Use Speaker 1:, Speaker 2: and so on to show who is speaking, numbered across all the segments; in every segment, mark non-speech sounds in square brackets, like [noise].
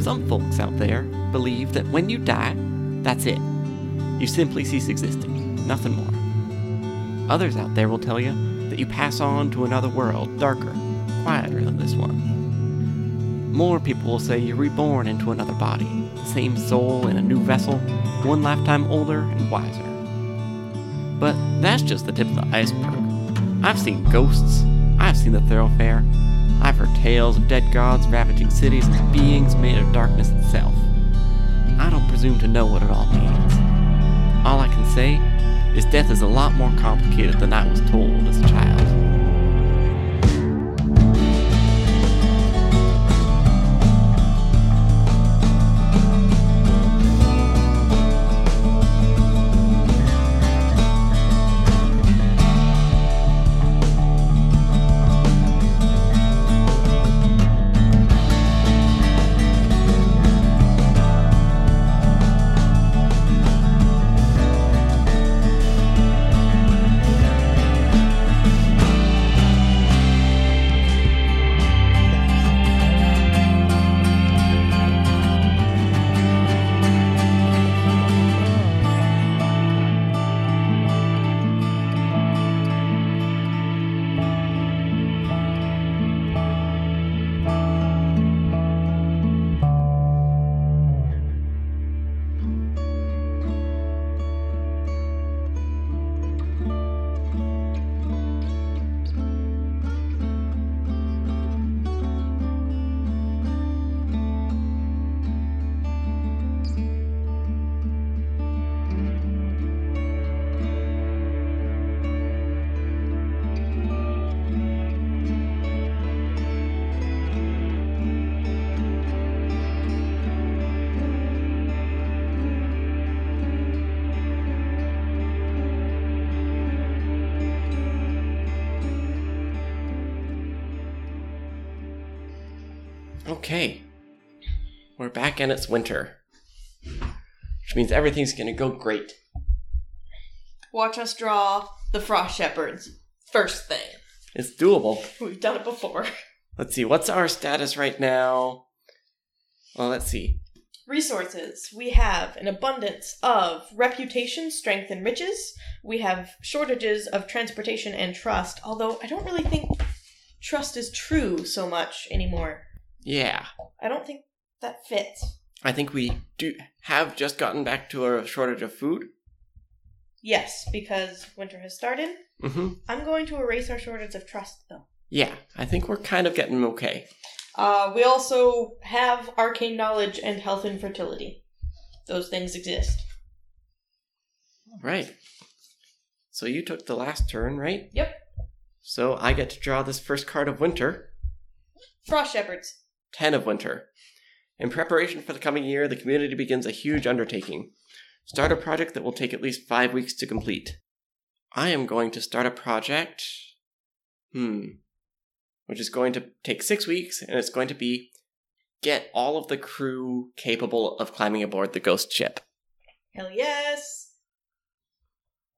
Speaker 1: Some folks out there believe that when you die, that's it. You simply cease existing, nothing more. Others out there will tell you that you pass on to another world, darker, quieter than this one. More people will say you're reborn into another body, the same soul in a new vessel, one lifetime older and wiser. But that's just the tip of the iceberg. I've seen ghosts, I've seen the thoroughfare, I've tales of dead gods ravaging cities and beings made of darkness itself. I don't presume to know what it all means. All I can say is death is a lot more complicated than I was told as a child. Back and it's winter. Which means everything's gonna go great.
Speaker 2: Watch us draw the Frost Shepherds. First thing.
Speaker 1: It's doable.
Speaker 2: We've done it before. [laughs]
Speaker 1: Let's see, what's our status right now? Well, let's see.
Speaker 2: Resources. We have an abundance of reputation, strength, and riches. We have shortages of transportation and trust, although I don't really think trust is true so much anymore.
Speaker 1: Yeah.
Speaker 2: I don't think that fits.
Speaker 1: I think we do have just gotten back to a shortage of food.
Speaker 2: Yes, because winter has started.
Speaker 1: Mm-hmm.
Speaker 2: I'm going to erase our shortage of trust, though.
Speaker 1: Yeah, I think we're kind of getting okay.
Speaker 2: Uh, we also have arcane knowledge and health and fertility. Those things exist.
Speaker 1: Right. So you took the last turn, right?
Speaker 2: Yep.
Speaker 1: So I get to draw this first card of winter,
Speaker 2: Frost Shepherds.
Speaker 1: 10 of winter. In preparation for the coming year, the community begins a huge undertaking. Start a project that will take at least five weeks to complete. I am going to start a project. Hmm. Which is going to take six weeks, and it's going to be get all of the crew capable of climbing aboard the ghost ship.
Speaker 2: Hell yes.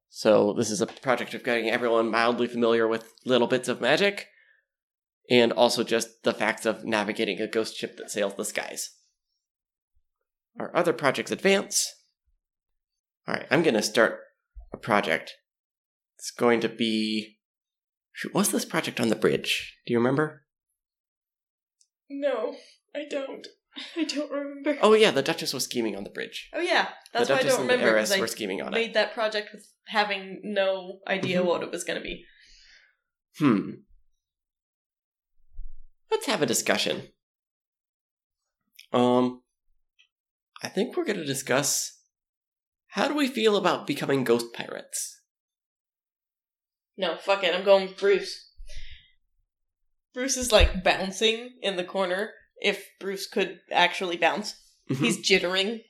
Speaker 1: So this is a project of getting everyone mildly familiar with little bits of magic, and also just the facts of navigating a ghost ship that sails the skies. Our other projects advance. Alright, I'm gonna start a project. It's going to be. What's this project on the bridge? Do you remember?
Speaker 2: No, I don't. I don't remember.
Speaker 1: Oh, yeah, the Duchess was scheming on the bridge.
Speaker 2: Oh yeah, that's
Speaker 1: the
Speaker 2: why I
Speaker 1: Duchess
Speaker 2: don't
Speaker 1: and the
Speaker 2: remember
Speaker 1: Heiress were scheming on it.
Speaker 2: made that project with having no idea
Speaker 1: Mhm.
Speaker 2: what it was going to be.
Speaker 1: Hmm. Let's have a discussion. Um, I think we're going to discuss how do we feel about becoming ghost pirates?
Speaker 2: No, fuck it. I'm going with Bruce. Bruce is like bouncing in the corner. If Bruce could actually bounce,
Speaker 1: Mhm.
Speaker 2: he's jittering.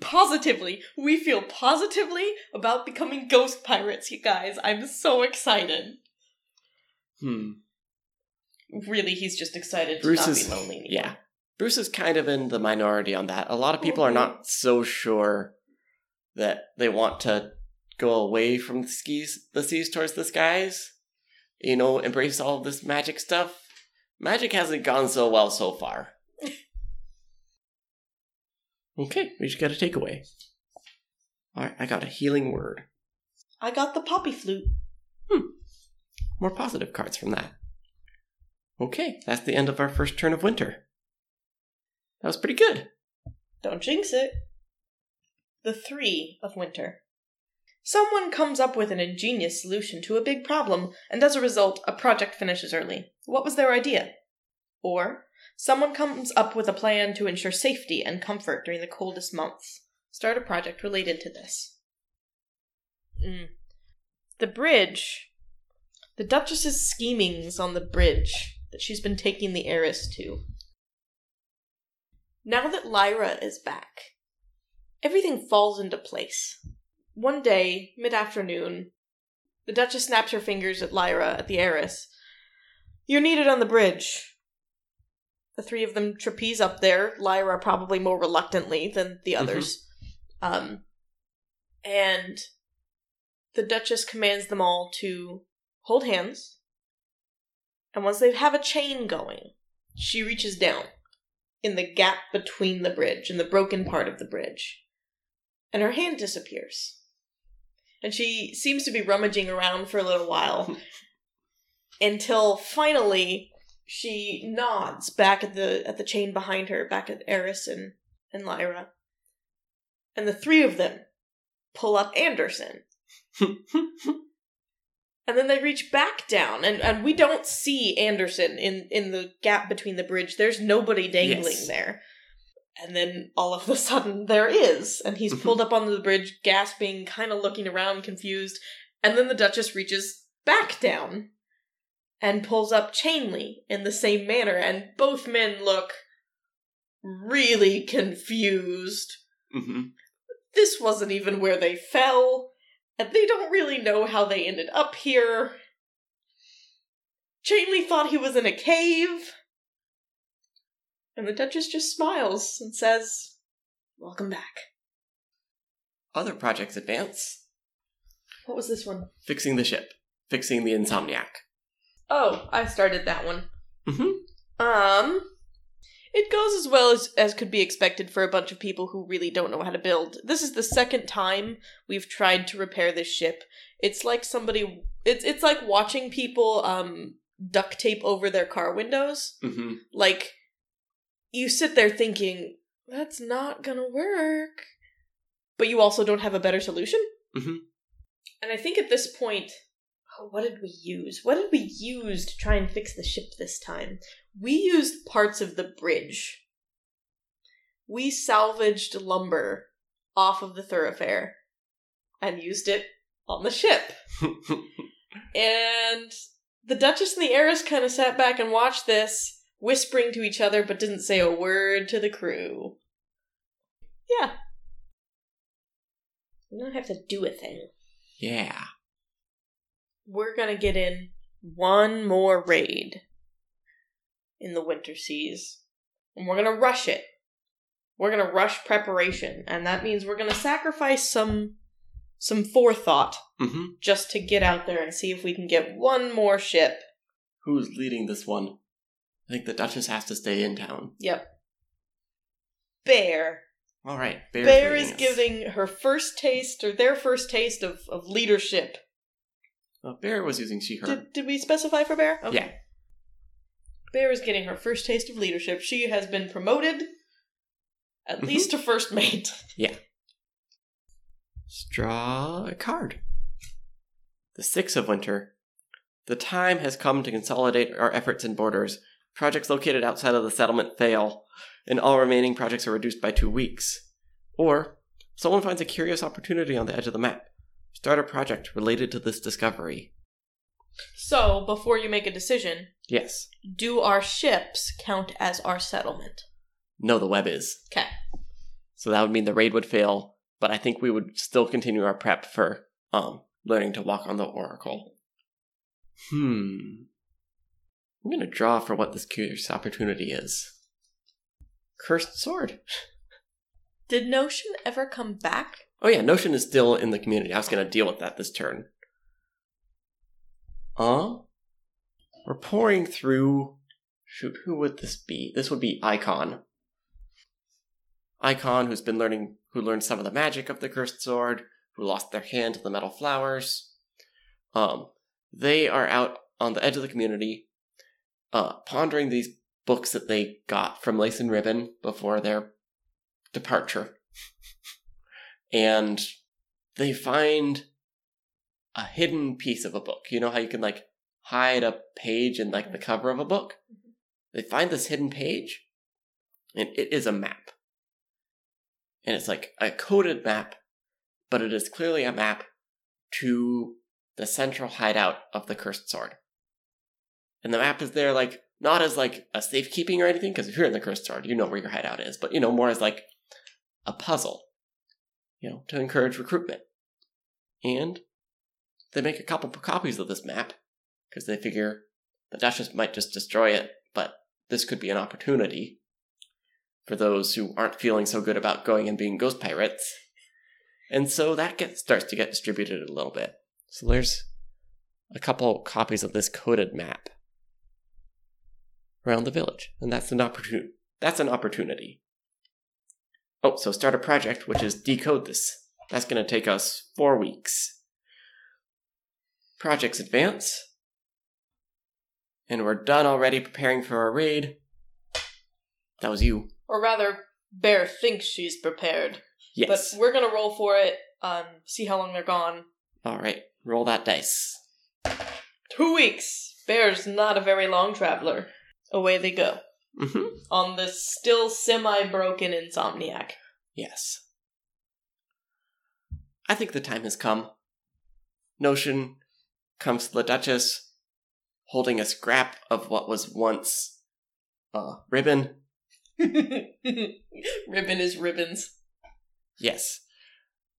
Speaker 2: Positively, we feel positively about becoming ghost pirates, you guys. I'm so excited.
Speaker 1: Hmm.
Speaker 2: Really, he's just excited
Speaker 1: Bruce
Speaker 2: to not
Speaker 1: is
Speaker 2: be lonely anymore.
Speaker 1: yeah. Bruce is kind of in the minority on that. A lot of people are not so sure that they want to go away from the skis, the seas towards the skies. You know, embrace all of this magic stuff. Magic hasn't gone so well so far. [laughs] Okay, we just got a takeaway. Alright, I got a healing word.
Speaker 2: I got the poppy flute. Hmm.
Speaker 1: More positive cards from that. Okay, that's the end of our first turn of winter. That was pretty good.
Speaker 2: Don't jinx it. The three of winter. Someone comes up with an ingenious solution to a big problem, and as a result, a project finishes early. What was their idea? Or, someone comes up with a plan to ensure safety and comfort during the coldest months. Start a project related to this. Mm. The bridge. The Duchess's schemings on the bridge that she's been taking the heiress to. Now that Lyra is back, everything falls into place. One day, mid afternoon, the Duchess snaps her fingers at Lyra, at the heiress. You're needed on the bridge. The three of them trapeze up there, Lyra probably more reluctantly than the others. Um, and the Duchess commands them all to hold hands. And once they have a chain going, she reaches down in the gap between the bridge, in the broken part of the bridge. And her hand disappears. And she seems to be rummaging around for a little while [laughs] until finally she nods back at the at the chain behind her, back at Eris and, and Lyra. And the three of them pull up Anderson. [laughs] And then they reach back down, and, and we don't see Anderson in, in the gap between the bridge. There's nobody dangling
Speaker 1: Yes.
Speaker 2: there. And then all of a sudden there is, and he's
Speaker 1: Mhm.
Speaker 2: pulled up onto the bridge, gasping, kind of looking around, confused. And then the Duchess reaches back down and pulls up Chainley in the same manner, and both men look really confused
Speaker 1: hmm
Speaker 2: this wasn't even where they fell, and they don't really know how they ended up here. Chainley thought he was in a cave. And the Duchess just smiles and says, Welcome back.
Speaker 1: Other projects advance.
Speaker 2: What was this one?
Speaker 1: Fixing the ship. Fixing the insomniac.
Speaker 2: Oh, I started that one.
Speaker 1: Mm-hmm.
Speaker 2: Um, it goes as well as, as could be expected for a bunch of people who really don't know how to build. This is the second time we've tried to repair this ship. It's like somebody it's it's like watching people um duct tape over their car windows.
Speaker 1: Mm-hmm.
Speaker 2: Like you sit there thinking that's not going to work. But you also don't have a better solution?
Speaker 1: Mhm.
Speaker 2: And I think at this point Oh, what did we use? What did we use to try and fix the ship this time? We used parts of the bridge. We salvaged lumber off of the thoroughfare and used it on the ship. [laughs] And the Duchess and the heiress kind of sat back and watched this, whispering to each other, but didn't say a word to the crew. Yeah. We don't have to do a thing.
Speaker 1: yeah.
Speaker 2: We're gonna get in one more raid in the winter seas. And we're gonna rush it. We're gonna rush preparation, and that means we're gonna sacrifice some some forethought
Speaker 1: Mm-hmm.
Speaker 2: just to get out there and see if we can get one more ship.
Speaker 1: Who's leading this one? I think the Duchess has to stay in town.
Speaker 2: Yep. Bear.
Speaker 1: All right. Bear's
Speaker 2: Bear is
Speaker 1: us.
Speaker 2: giving her first taste, or their first taste of, of leadership.
Speaker 1: Uh, Bear was using she her.
Speaker 2: Did, did we specify for Bear?
Speaker 1: Yeah.
Speaker 2: Bear is getting her first taste of leadership. She has been promoted at
Speaker 1: Mhm.
Speaker 2: least to first mate.
Speaker 1: Let's draw a card. The Six of Winter. The time has come to consolidate our efforts in borders. Projects located outside of the settlement fail, and all remaining projects are reduced by two weeks. Or, someone finds a curious opportunity on the edge of the map. Start a project related to this discovery.
Speaker 2: So, before you make a decision,
Speaker 1: Yes.
Speaker 2: do our ships count as our settlement?
Speaker 1: No, the web is.
Speaker 2: Okay.
Speaker 1: So that would mean the raid would fail, but I think we would still continue our prep for um learning to walk on the oracle. Hmm. I'm gonna draw for what this curious opportunity is. Cursed sword. [laughs]
Speaker 2: Did Notion ever come back?
Speaker 1: Oh yeah, Notion is still in the community. I was gonna deal with that this turn. Uh we're pouring through shoot, who would this be? This would be Icon. Icon, who's been learning, who learned some of the magic of the cursed sword, who lost their hand to the metal flowers. Um, they are out on the edge of the community, uh, pondering these books that they got from Lace and Ribbon before their departure. and they find a hidden piece of a book. You know how you can like hide a page in like the cover of a book? Mm-hmm. They find this hidden page, and it is a map. And it's like a coded map, but it is clearly a map to the central hideout of the cursed sword. And the map is there like not as like a safekeeping or anything, because if you're in the cursed sword, you know where your hideout is, but you know, more as like a puzzle, you know, to encourage recruitment. And they make a couple copies of this map because they figure the Duchess might just destroy it, but this could be an opportunity for those who aren't feeling so good about going and being ghost pirates. And so that gets starts to get distributed a little bit. So there's a couple copies of this coded map around the village, and that's an. That's an opportunity. Oh, so start a project, which is decode this. That's going to take us four weeks. Projects advance. And we're done already preparing for our raid. That was you.
Speaker 2: Or rather, Bear thinks she's prepared.
Speaker 1: Yes.
Speaker 2: But we're gonna roll for it, um, see how long they're gone.
Speaker 1: All right, roll that dice.
Speaker 2: Two weeks! Bear's not a very long traveler. Away they go.
Speaker 1: Mm-hmm.
Speaker 2: On the still semi broken Insomniac.
Speaker 1: Yes. I think the time has come. Notion comes to the Duchess, holding a scrap of what was once uh, ribbon. [laughs]
Speaker 2: Ribbon is ribbons.
Speaker 1: Yes.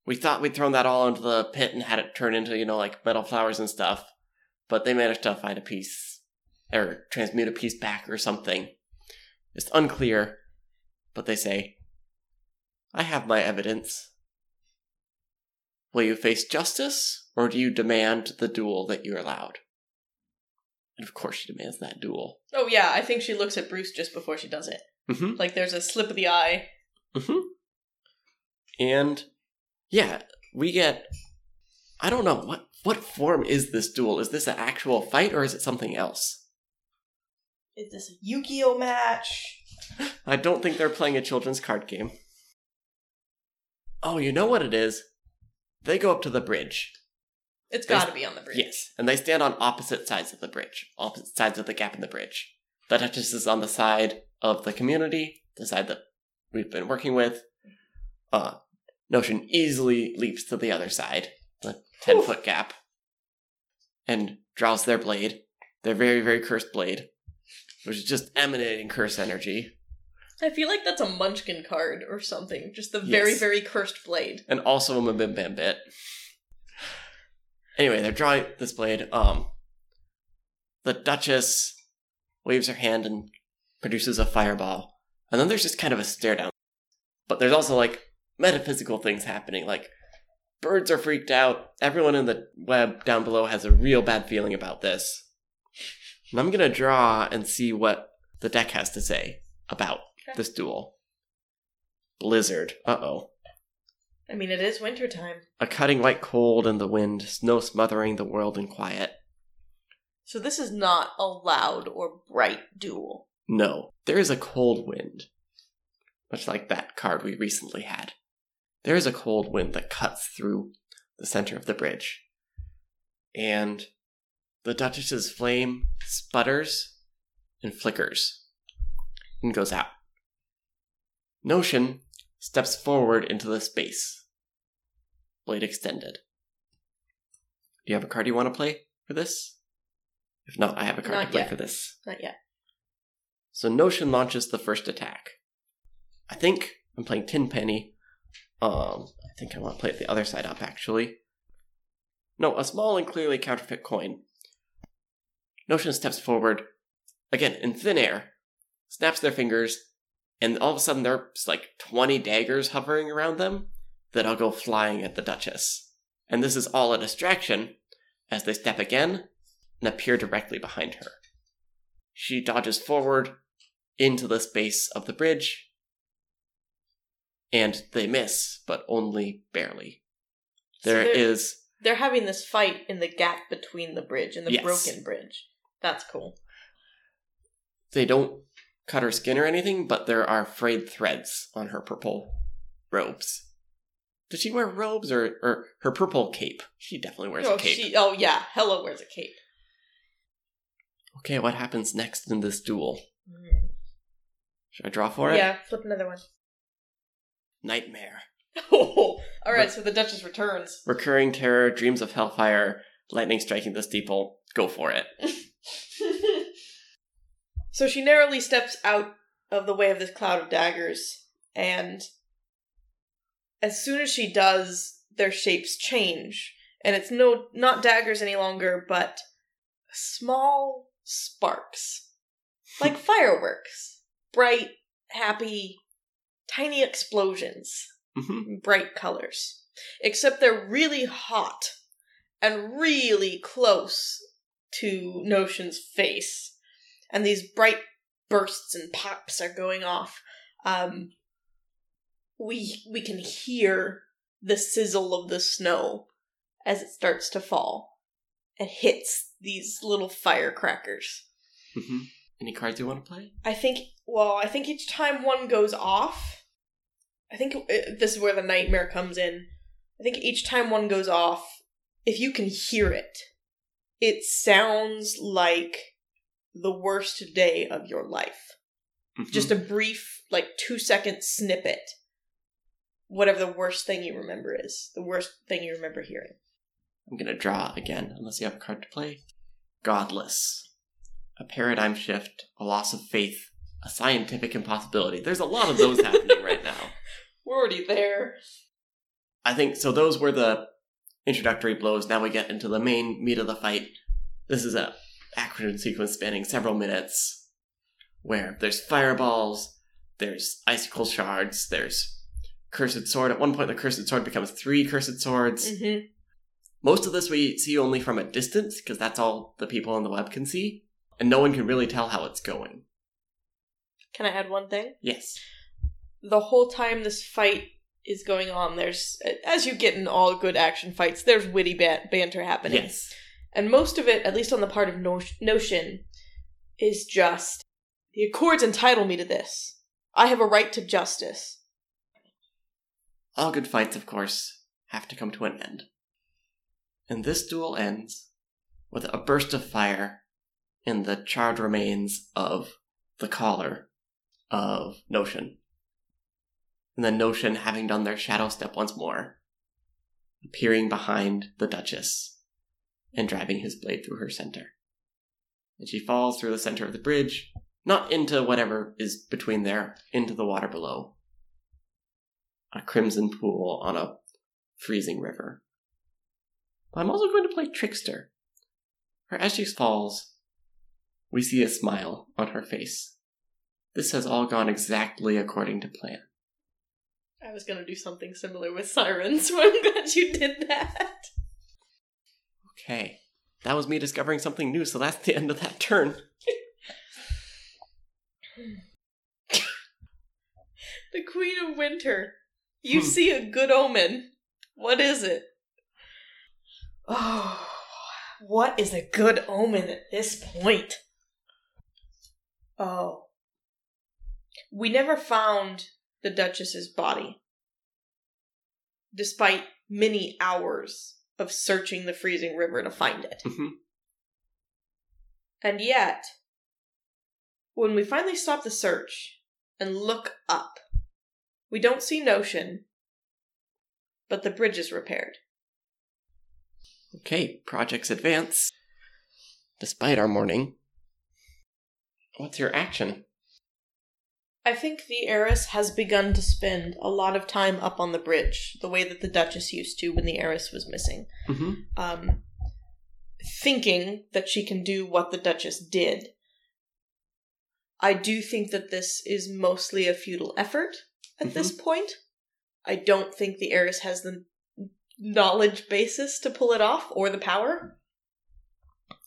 Speaker 1: We thought we'd thrown that all into the pit and had it turn into, you know, like metal flowers and stuff. But they managed to find a piece, or transmute a piece back or something. It's unclear, but they say, I have my evidence. Will you face justice, or do you demand the duel that you're allowed? And of course, she demands that duel.
Speaker 2: Oh, yeah, I think she looks at Bruce just before she does it.
Speaker 1: Mm-hmm.
Speaker 2: Like there's a slip of the eye.
Speaker 1: Mm-hmm. And yeah, we get. I don't know what what form is this duel. Is this an actual fight or is it something else?
Speaker 2: Is this a Yu Gi Oh match?
Speaker 1: I don't think they're playing a children's card game. Oh, you know what it is? They go up to the bridge.
Speaker 2: It's
Speaker 1: There's-
Speaker 2: gotta be on the bridge.
Speaker 1: Yes, and they stand on opposite sides of the bridge, opposite sides of the gap in the bridge. The Duchess is on the side of the community, the side that we've been working with. Uh, Notion easily leaps to the other side, the 10 foot gap, and draws their blade, their very, very cursed blade, which is just emanating curse energy,
Speaker 2: I feel like that's a Munchkin card or something. Just the very,
Speaker 1: Yes.
Speaker 2: very cursed blade.
Speaker 1: and also a Mabim Bam bit. Anyway, they're drawing this blade. Um, the Duchess waves her hand and produces a fireball, and then there's just kind of a stare down. But there's also like metaphysical things happening. Like birds are freaked out. Everyone in the web down below has a real bad feeling about this. And I'm gonna draw and see what the deck has to say about
Speaker 2: Okay.
Speaker 1: this duel. Blizzard. Uh oh.
Speaker 2: I mean, it is wintertime.
Speaker 1: A cutting white cold in the wind, snow smothering the world in quiet.
Speaker 2: So this is not a loud or bright duel.
Speaker 1: No, there is a cold wind. Much like that card we recently had. There is a cold wind that cuts through the center of the bridge. And the Duchess's flame sputters and flickers and goes out. Notion steps forward into the space. Blade extended. Do you have a card you want to play for this? If not, I have a card
Speaker 2: Not
Speaker 1: to play
Speaker 2: yet.
Speaker 1: for this.
Speaker 2: Not yet.
Speaker 1: So Notion launches the first attack. I think I'm playing Tin Penny. Um, I think I want to play it the other side up actually. No, a small and clearly counterfeit coin. Notion steps forward, again in thin air, snaps their fingers, and all of a sudden there's like 20 daggers hovering around them that all go flying at the Duchess. And this is all a distraction as they step again and appear directly behind her. She dodges forward into the space of the bridge and they miss, but only barely.
Speaker 2: So
Speaker 1: There
Speaker 2: they're-
Speaker 1: is
Speaker 2: They're having this fight in the gap between the bridge and the
Speaker 1: Yes.
Speaker 2: broken bridge. That's cool.
Speaker 1: they don't cut her skin or anything, but there are frayed threads on her purple robes. Does she wear robes or, or her purple cape? She definitely wears
Speaker 2: oh,
Speaker 1: a cape.
Speaker 2: she- oh yeah, Hella wears a cape.
Speaker 1: Okay, what happens next in this duel?
Speaker 2: Mm.
Speaker 1: Should I draw for it?
Speaker 2: Yeah, flip another one.
Speaker 1: Nightmare.
Speaker 2: Oh, [laughs] all right. So the Duchess returns.
Speaker 1: Recurring terror, dreams of hellfire, lightning striking the steeple. Go for it. [laughs]
Speaker 2: so she narrowly steps out of the way of this cloud of daggers, and as soon as she does, their shapes change, and it's no not daggers any longer, but small sparks, [laughs] like fireworks, bright, happy, tiny explosions
Speaker 1: Mhm.
Speaker 2: bright colors. Except they're really hot and really close to Notion's face. And these bright bursts and pops are going off. Um, we we can hear the sizzle of the snow as it starts to fall and hits these little firecrackers.
Speaker 1: Mhm. Any cards you want to play?
Speaker 2: I think, well, I think each time one goes off, I think uh, this is where the nightmare comes in. I think each time one goes off, if you can hear it, it sounds like the worst day of your life.
Speaker 1: Mhm.
Speaker 2: Just a brief, like two second snippet. Whatever the worst thing you remember is, the worst thing you remember hearing.
Speaker 1: I'm gonna draw again, unless you have a card to play. Godless. A paradigm shift, a loss of faith, a scientific impossibility. There's a lot of those happening right now. [laughs]
Speaker 2: We're already there.
Speaker 1: I think so. Those were the introductory blows. Now we get into the main meat of the fight. This is a action sequence spanning several minutes, where there's fireballs, there's icicle shards, there's cursed sword. At one point, the cursed sword becomes three cursed swords.
Speaker 2: hmm
Speaker 1: Most of this we see only from a distance because that's all the people on the web can see, and no one can really tell how it's going.
Speaker 2: Can I add one thing?
Speaker 1: Yes.
Speaker 2: the whole time this fight is going on, there's as you get in all good action fights, there's witty ban- banter happening,
Speaker 1: Yes.
Speaker 2: and most of it, at least on the part of no- Notion, is just the Accords entitle me to this. I have a right to justice.
Speaker 1: All good fights, of course, have to come to an end. And this duel ends with a burst of fire in the charred remains of the collar of Notion. And then Notion, having done their shadow step once more, appearing behind the Duchess and driving his blade through her center. And she falls through the center of the bridge, not into whatever is between there, into the water below a crimson pool on a freezing river. But I'm also going to play Trickster. For as she falls, we see a smile on her face. This has all gone exactly according to plan.
Speaker 2: I was gonna do something similar with Sirens, [laughs] so I'm glad you did that.
Speaker 1: Okay. That was me discovering something new, so that's the end of that turn. [laughs]
Speaker 2: The Queen of Winter. You
Speaker 1: Hmm.
Speaker 2: see a good omen. What is it? Oh, what is a good omen at this point? Oh. We never found the Duchess's body. Despite many hours of searching the freezing river to find it.
Speaker 1: Mhm.
Speaker 2: And yet, when we finally stop the search and look up, we don't see Notion, but the bridge is repaired.
Speaker 1: Okay, projects advance. Despite our mourning. What's your action?
Speaker 2: I think the heiress has begun to spend a lot of time up on the bridge, the way that the Duchess used to when the heiress was missing.
Speaker 1: Mm-hmm.
Speaker 2: um, thinking that she can do what the Duchess did. I do think that this is mostly a futile effort at mm-hmm. this point. I don't think the heiress has the knowledge basis to pull it off or the power.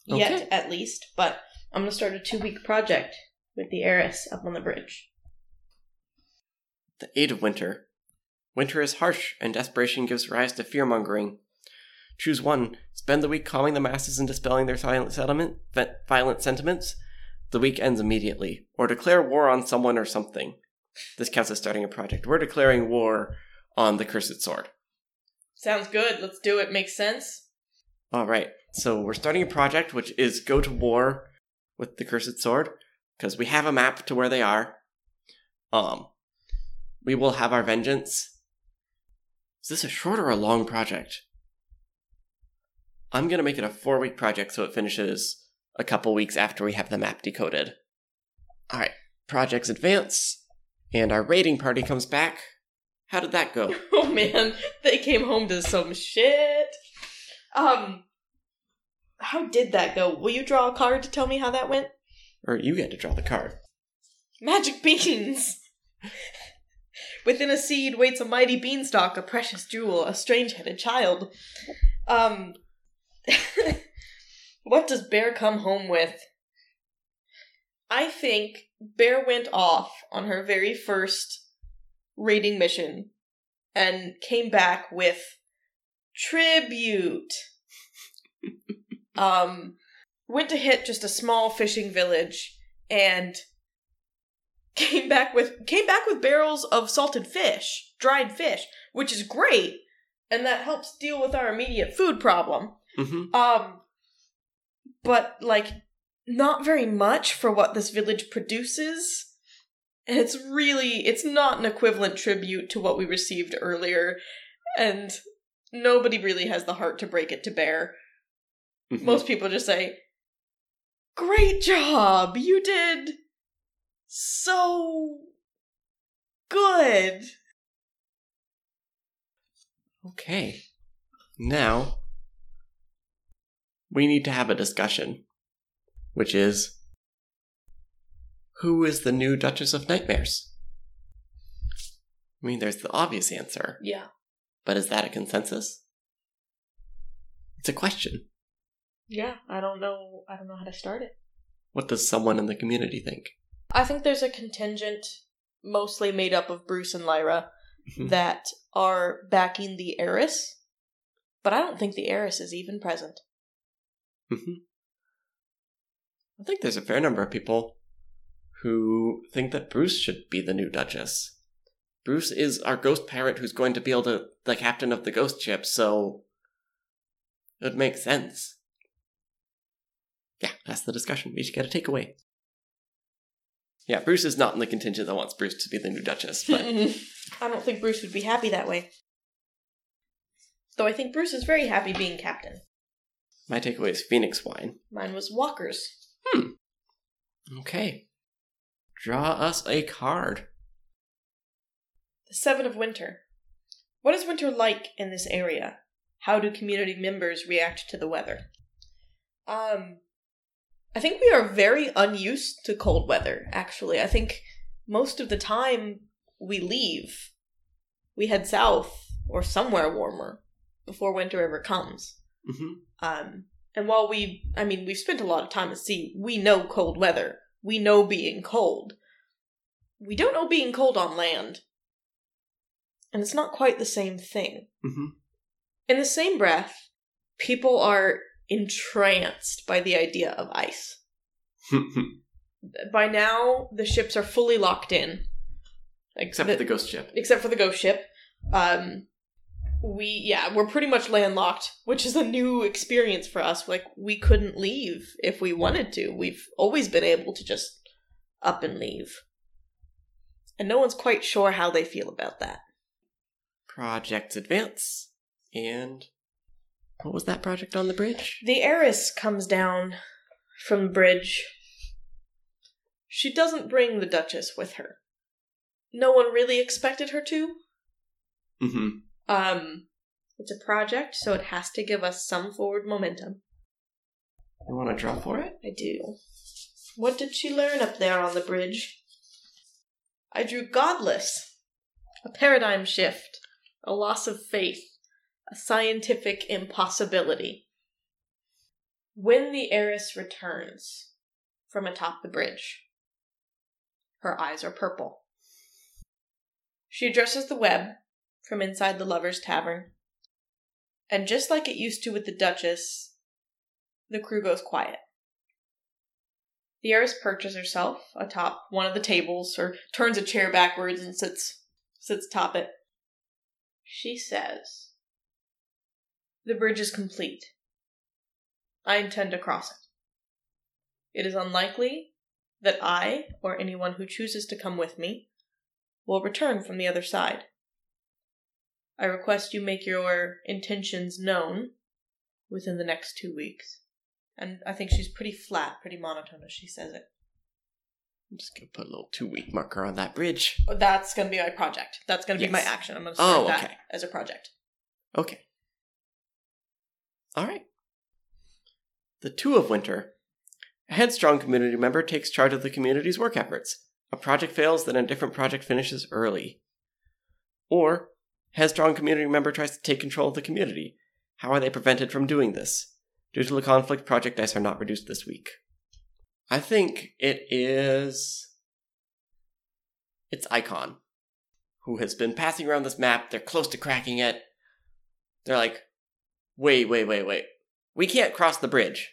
Speaker 2: Yet, at least. But I'm going to start a two week project with the heiress up on the bridge.
Speaker 1: The Eight of Winter Winter is harsh, and desperation gives rise to fear mongering. Choose one. Spend the week calming the masses and dispelling their silent settlement, violent sentiments. The week ends immediately. Or declare war on someone or something. This counts as starting a project. We're declaring war on the Cursed Sword.
Speaker 2: Sounds good. Let's do it. Makes sense.
Speaker 1: All right. So we're starting a project which is go to war with the Cursed Sword because we have a map to where they are. Um, we will have our vengeance. Is this a short or a long project? I'm gonna make it a four week project so it finishes a couple weeks after we have the map decoded. All right, projects advance, and our raiding party comes back. How did that go? [laughs]
Speaker 2: Oh man, they came home to some shit. Um, how did that go? Will you draw a card to tell me how that went?
Speaker 1: Or you get to draw the card.
Speaker 2: Magic beans! [laughs] Within a seed waits a mighty beanstalk, a precious jewel, a strange headed child. Um, [laughs] what does Bear come home with? I think Bear went off on her very first raiding mission and came back with tribute. [laughs] um, went to hit just a small fishing village and came back with came back with barrels of salted fish, dried fish, which is great, and that helps deal with our immediate food problem.
Speaker 1: Mm-hmm.
Speaker 2: Um, but like not very much for what this village produces. And it's really it's not an equivalent tribute to what we received earlier, and nobody really has the heart to break it to bear.
Speaker 1: Mhm.
Speaker 2: Most people just say, Great job! You did so good.
Speaker 1: Okay. Now, we need to have a discussion, which is who is the new Duchess of Nightmares? I mean, there's the obvious answer,
Speaker 2: Yeah.
Speaker 1: but is that a consensus? It's a question.
Speaker 2: Yeah, I don't know I don't know how to start it.
Speaker 1: What does someone in the community think?
Speaker 2: I think there's a contingent mostly made up of Bruce and Lyra
Speaker 1: Mhm.
Speaker 2: that are backing the heiress. But I don't think the heiress is even present.
Speaker 1: Mhm. I think there's a fair number of people who think that Bruce should be the new Duchess. Bruce is our ghost pirate who's going to be able to the captain of the ghost ship, so it would make sense. Yeah, that's the discussion. We each get a takeaway. Yeah, Bruce is not in the contingent that wants Bruce to be the new Duchess, but [laughs]
Speaker 2: I don't think Bruce would be happy that way. Though I think Bruce is very happy being captain.
Speaker 1: my takeaway is Phoenix wine.
Speaker 2: Mine was Walker's.
Speaker 1: Okay. Draw us a card.
Speaker 2: The Seven of Winter. What is winter like in this area? How do community members react to the weather? Um, I think we are very unused to cold weather, actually. I think most of the time we leave, we head south or somewhere warmer before winter ever comes.
Speaker 1: hmm
Speaker 2: Um, and while we, I mean, we've spent a lot of time at sea, we know cold weather. We know being cold. We don't know being cold on land. And it's not quite the same thing.
Speaker 1: hmm
Speaker 2: In the same breath, people are entranced by the idea of ice. [laughs] By now, the ships are fully locked in.
Speaker 1: Except for the ghost ship.
Speaker 2: except for the ghost ship. Um, we yeah, we're pretty much landlocked, which is a new experience for us. Like we couldn't leave if we wanted to. We've always been able to just up and leave, and no one's quite sure how they feel about that.
Speaker 1: Projects advance. And what was that project on the bridge?
Speaker 2: The heiress comes down from the bridge. She doesn't bring the Duchess with her. No one really expected her to.
Speaker 1: hmm
Speaker 2: Um, it's a project, so it has to give us some forward momentum.
Speaker 1: You want to draw for it?
Speaker 2: I do. What did she learn up there on the bridge? I drew godless. A paradigm shift. A loss of faith. A scientific impossibility. When the heiress returns from atop the bridge, her eyes are purple. She addresses the web from inside the Lover's Tavern. And just like it used to with the Duchess, the crew goes quiet. The heiress perches herself atop one of the tables or turns a chair backwards and sits sits atop it. She says, The bridge is complete. I intend to cross it. It is unlikely that I, or anyone who chooses to come with me, will return from the other side. I request you make your intentions known within the next two weeks. And I think she's pretty flat, pretty monotone as she says it.
Speaker 1: I'm just gonna put a little two week marker on that bridge.
Speaker 2: Oh, That's going to be my project. That's going to be my action. I'm going to oh, start
Speaker 1: Oh,
Speaker 2: that as a project.
Speaker 1: Okay. All right. The Two of Winter. A headstrong community member takes charge of the community's work efforts. A project fails, then a different project finishes early. Or, headstrong community member tries to take control of the community. How are they prevented from doing this? Due to the conflict, project dice are not reduced this week. I think it is. It's Icon, who has been passing around this map. They're close to cracking it. They're like, wait, wait, wait, wait. We can't cross the bridge.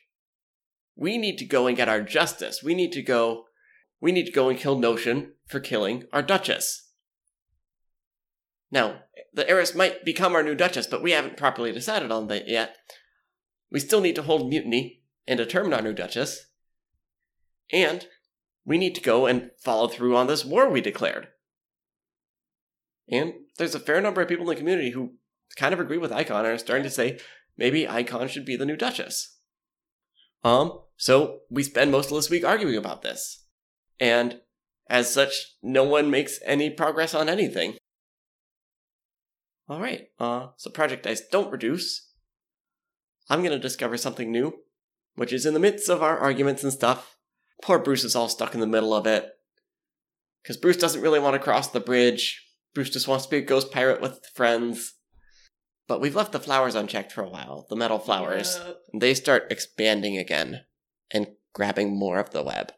Speaker 1: We need to go and get our justice. We need to go. We need to go and kill Notion for killing our Duchess. Now, the heiress might become our new Duchess, but we haven't properly decided on that yet. We still need to hold mutiny and determine our new Duchess. And we need to go and follow through on this war we declared. And there's a fair number of people in the community who kind of agree with Icon and are starting to say maybe Icon should be the new Duchess. Um, so we spend most of this week arguing about this. And as such, no one makes any progress on anything. Alright, uh, so project dice don't reduce. I'm gonna discover something new, which is in the midst of our arguments and stuff. Poor Bruce is all stuck in the middle of it. Because Bruce doesn't really want to cross the bridge. Bruce just wants to be a ghost pirate with friends. But we've left the flowers unchecked for a while, the metal flowers. And they start expanding again and grabbing more of the web.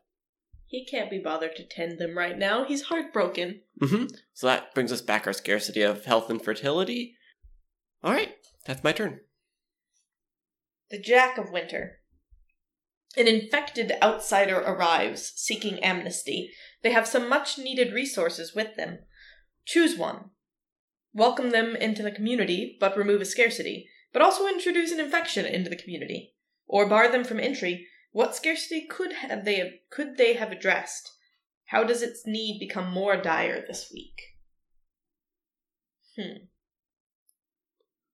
Speaker 2: He can't be bothered to tend them right now. He's heartbroken.
Speaker 1: Mm-hmm. So that brings us back our scarcity of health and fertility. Alright, that's my turn.
Speaker 2: The Jack of Winter. An infected outsider arrives, seeking amnesty. They have some much needed resources with them. Choose one. Welcome them into the community, but remove a scarcity, but also introduce an infection into the community. Or bar them from entry. What scarcity could have they could they have addressed? How does its need become more dire this week? Hmm.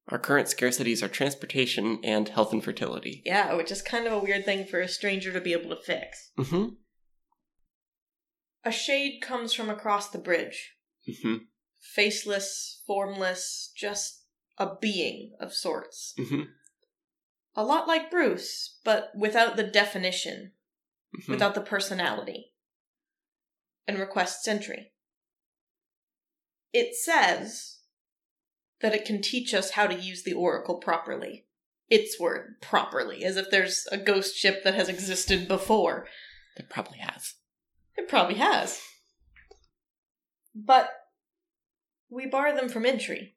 Speaker 1: Our current scarcities are transportation and health and fertility.
Speaker 2: Yeah, which is kind of a weird thing for a stranger to be able to fix.
Speaker 1: Mm-hmm.
Speaker 2: A shade comes from across the bridge.
Speaker 1: Mm-hmm.
Speaker 2: Faceless, formless, just a being of sorts.
Speaker 1: Mm-hmm.
Speaker 2: A lot like Bruce, but without the definition,
Speaker 1: Mhm.
Speaker 2: without the personality. And requests entry. It says that it can teach us how to use the Oracle properly. Its word, properly, as if there's a ghost ship that has existed before.
Speaker 1: It probably has.
Speaker 2: It probably has. But we bar them from entry.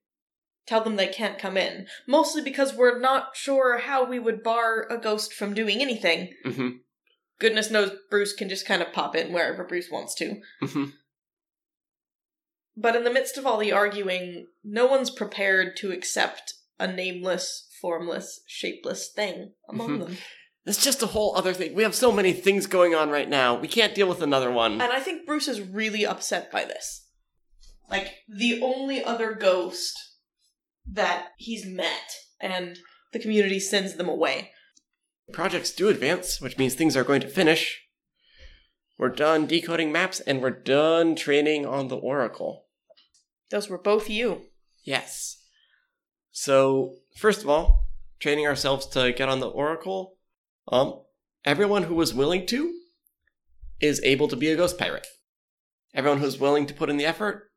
Speaker 2: Tell them they can't come in. Mostly because we're not sure how we would bar a ghost from doing anything.
Speaker 1: Mm-hmm.
Speaker 2: Goodness knows Bruce can just kind of pop in wherever Bruce wants to.
Speaker 1: Mm-hmm.
Speaker 2: But in the midst of all the arguing, no one's prepared to accept a nameless, formless, shapeless thing among
Speaker 1: Mhm.
Speaker 2: them.
Speaker 1: It's just a whole other thing. We have so many things going on right now. We can't deal with another one.
Speaker 2: And I think Bruce is really upset by this. Like, the only other ghost that he's met, and the community sends them away.
Speaker 1: Projects do advance, which means things are going to finish. We're done decoding maps and we're done training on the Oracle.
Speaker 2: Those were both you.
Speaker 1: Yes. So, first of all, training ourselves to get on the Oracle. Um, everyone who was willing to is able to be a ghost pirate. Everyone who's willing to put in the effort.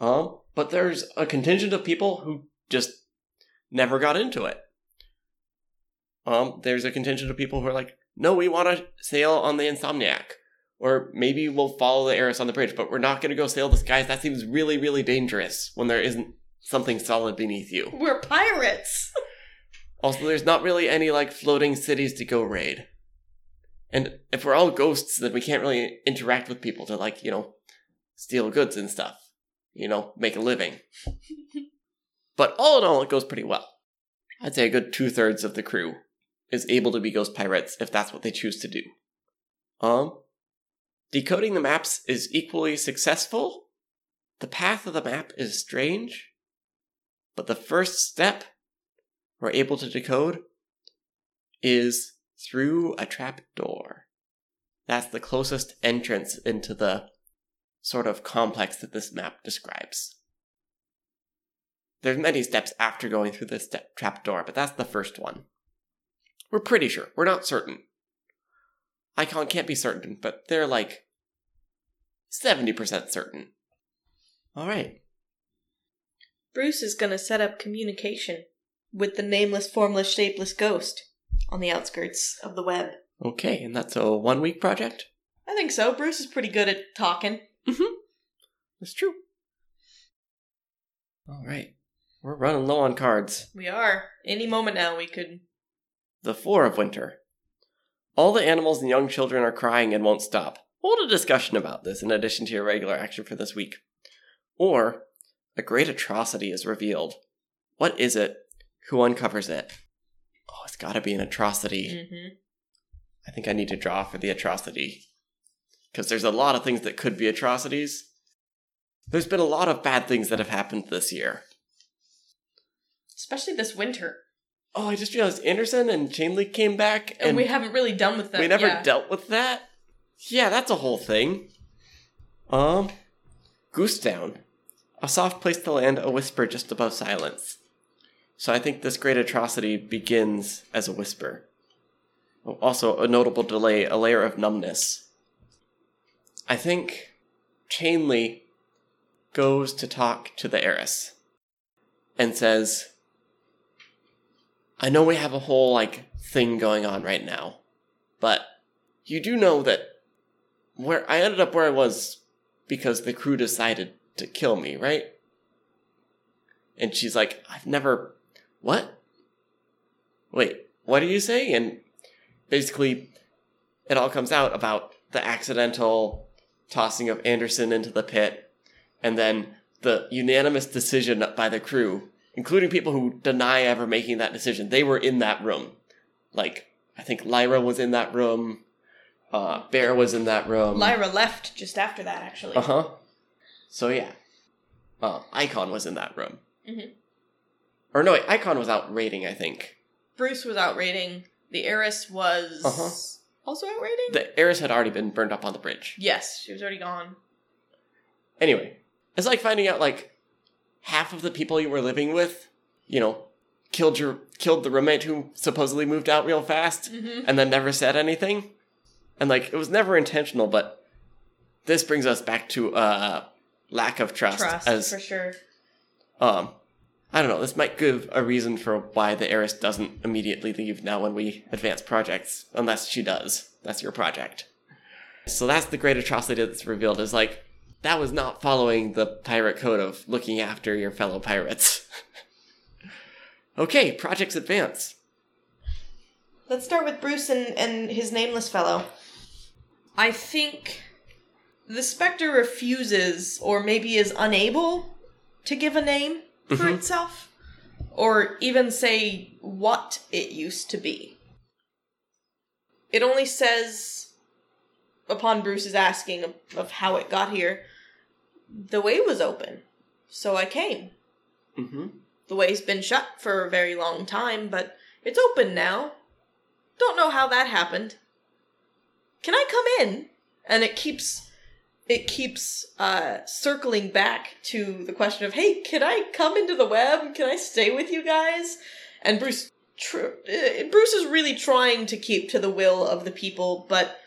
Speaker 1: Um, but there's a contingent of people who just never got into it. Um, there's a contingent of people who are like, no, we want to sail on the Insomniac. Or maybe we'll follow the heiress on the bridge, but we're not going to go sail the skies. That seems really, really dangerous when there isn't something solid beneath you.
Speaker 2: We're pirates. [laughs]
Speaker 1: Also, there's not really any like floating cities to go raid. And if we're all ghosts, then we can't really interact with people to like, you know, steal goods and stuff. You know, make a living. but all in all, it goes pretty well. I'd say a good two thirds of the crew is able to be ghost pirates if that's what they choose to do. Um, decoding the maps is equally successful. The path of the map is strange, but the first step we're able to decode is through a trap door. That's the closest entrance into the sort of complex that this map describes. There's many steps after going through this step trap door, but that's the first one. We're pretty sure. We're not certain. Icon can't be certain, but they're like 70% certain. Alright.
Speaker 2: Bruce is gonna set up communication with the nameless, formless, shapeless ghost on the outskirts of the web.
Speaker 1: Okay, and that's a one week project?
Speaker 2: I think so. Bruce is pretty good at talking.
Speaker 1: Mm-hmm. That's true. Alright. We're running low on cards.
Speaker 2: We are. Any moment now, we could.
Speaker 1: The Four of Winter. All the animals and young children are crying and won't stop. Hold a discussion about this in addition to your regular action for this week. Or, a great atrocity is revealed. What is it? Who uncovers it? Oh, it's gotta be an atrocity.
Speaker 2: Mm-hmm.
Speaker 1: I think I need to draw for the atrocity. Because there's a lot of things that could be atrocities. There's been a lot of bad things that have happened this year.
Speaker 2: Especially this winter.
Speaker 1: Oh, I just realized Anderson and Chainlink came back,
Speaker 2: And,
Speaker 1: and,
Speaker 2: we haven't really done with that.
Speaker 1: we never
Speaker 2: yeah.
Speaker 1: dealt with that. Yeah, that's a whole thing. Um, Goose Down, a soft place to land, a whisper just above silence. So I think this great atrocity begins as a whisper. Oh, Also, a notable delay, a layer of numbness. I think Chainley goes to talk to the heiress and says, I know we have a whole like thing going on right now, but you do know that where I ended up where I was because the crew decided to kill me, right? And she's like, I've never what? Wait, what do you say? And basically it all comes out about the accidental tossing of Anderson into the pit and then the unanimous decision by the crew, including people who deny ever making that decision. They were in that room. Like, I think Lyra was in that room. Uh, Bear was in that room.
Speaker 2: Lyra left just after that, actually.
Speaker 1: Uh huh. So yeah, uh, Icon was in that room.
Speaker 2: Mm-hmm.
Speaker 1: Or no, wait, Icon was out raiding. I think
Speaker 2: Bruce was out raiding. The heiress was
Speaker 1: Uh-huh.
Speaker 2: Also out raiding?
Speaker 1: the heiress had already been burned up on the bridge.
Speaker 2: yes, she was already gone.
Speaker 1: Anyway, it's like finding out like half of the people you were living with, you know, killed your killed the roommate who supposedly moved out real fast
Speaker 2: Mhm.
Speaker 1: and then never said anything. And like it was never intentional, but this brings us back to uh lack of trust,
Speaker 2: Trust,
Speaker 1: as
Speaker 2: for sure.
Speaker 1: um I don't know, this might give a reason for why the heiress doesn't immediately leave now when we advance projects, unless she does. That's your project. So that's the great atrocity that's revealed is like that was not following the pirate code of looking after your fellow pirates. [laughs] okay, projects advance.
Speaker 2: Let's start with Bruce and, and his nameless fellow. I think the Spectre refuses, or maybe is unable, to give a name for
Speaker 1: Mhm.
Speaker 2: itself, or even say what it used to be. It only says, upon Bruce's asking of, of how it got here, the way was open, so I came.
Speaker 1: Mm-hmm.
Speaker 2: The way's been shut for a very long time, but it's open now. Don't know how that happened. Can I come in? And it keeps it keeps uh circling back to the question of, "Hey, can I come into the web? Can I stay with you guys?" And Bruce tr- uh, Bruce is really trying to keep to the will of the people, but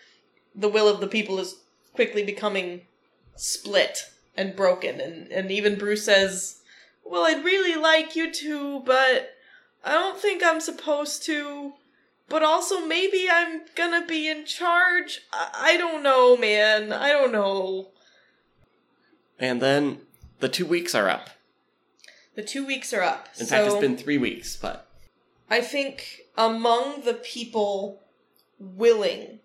Speaker 2: the will of the people is quickly becoming split and broken and and even Bruce says, "Well, I'd really like you to, but I don't think I'm supposed to. But also maybe I'm gonna be in charge. I, I don't know, man. I don't know.
Speaker 1: And then the two weeks are up.
Speaker 2: The two weeks are up.
Speaker 1: In
Speaker 2: so
Speaker 1: fact, it's been three weeks, but
Speaker 2: I think among the people willing,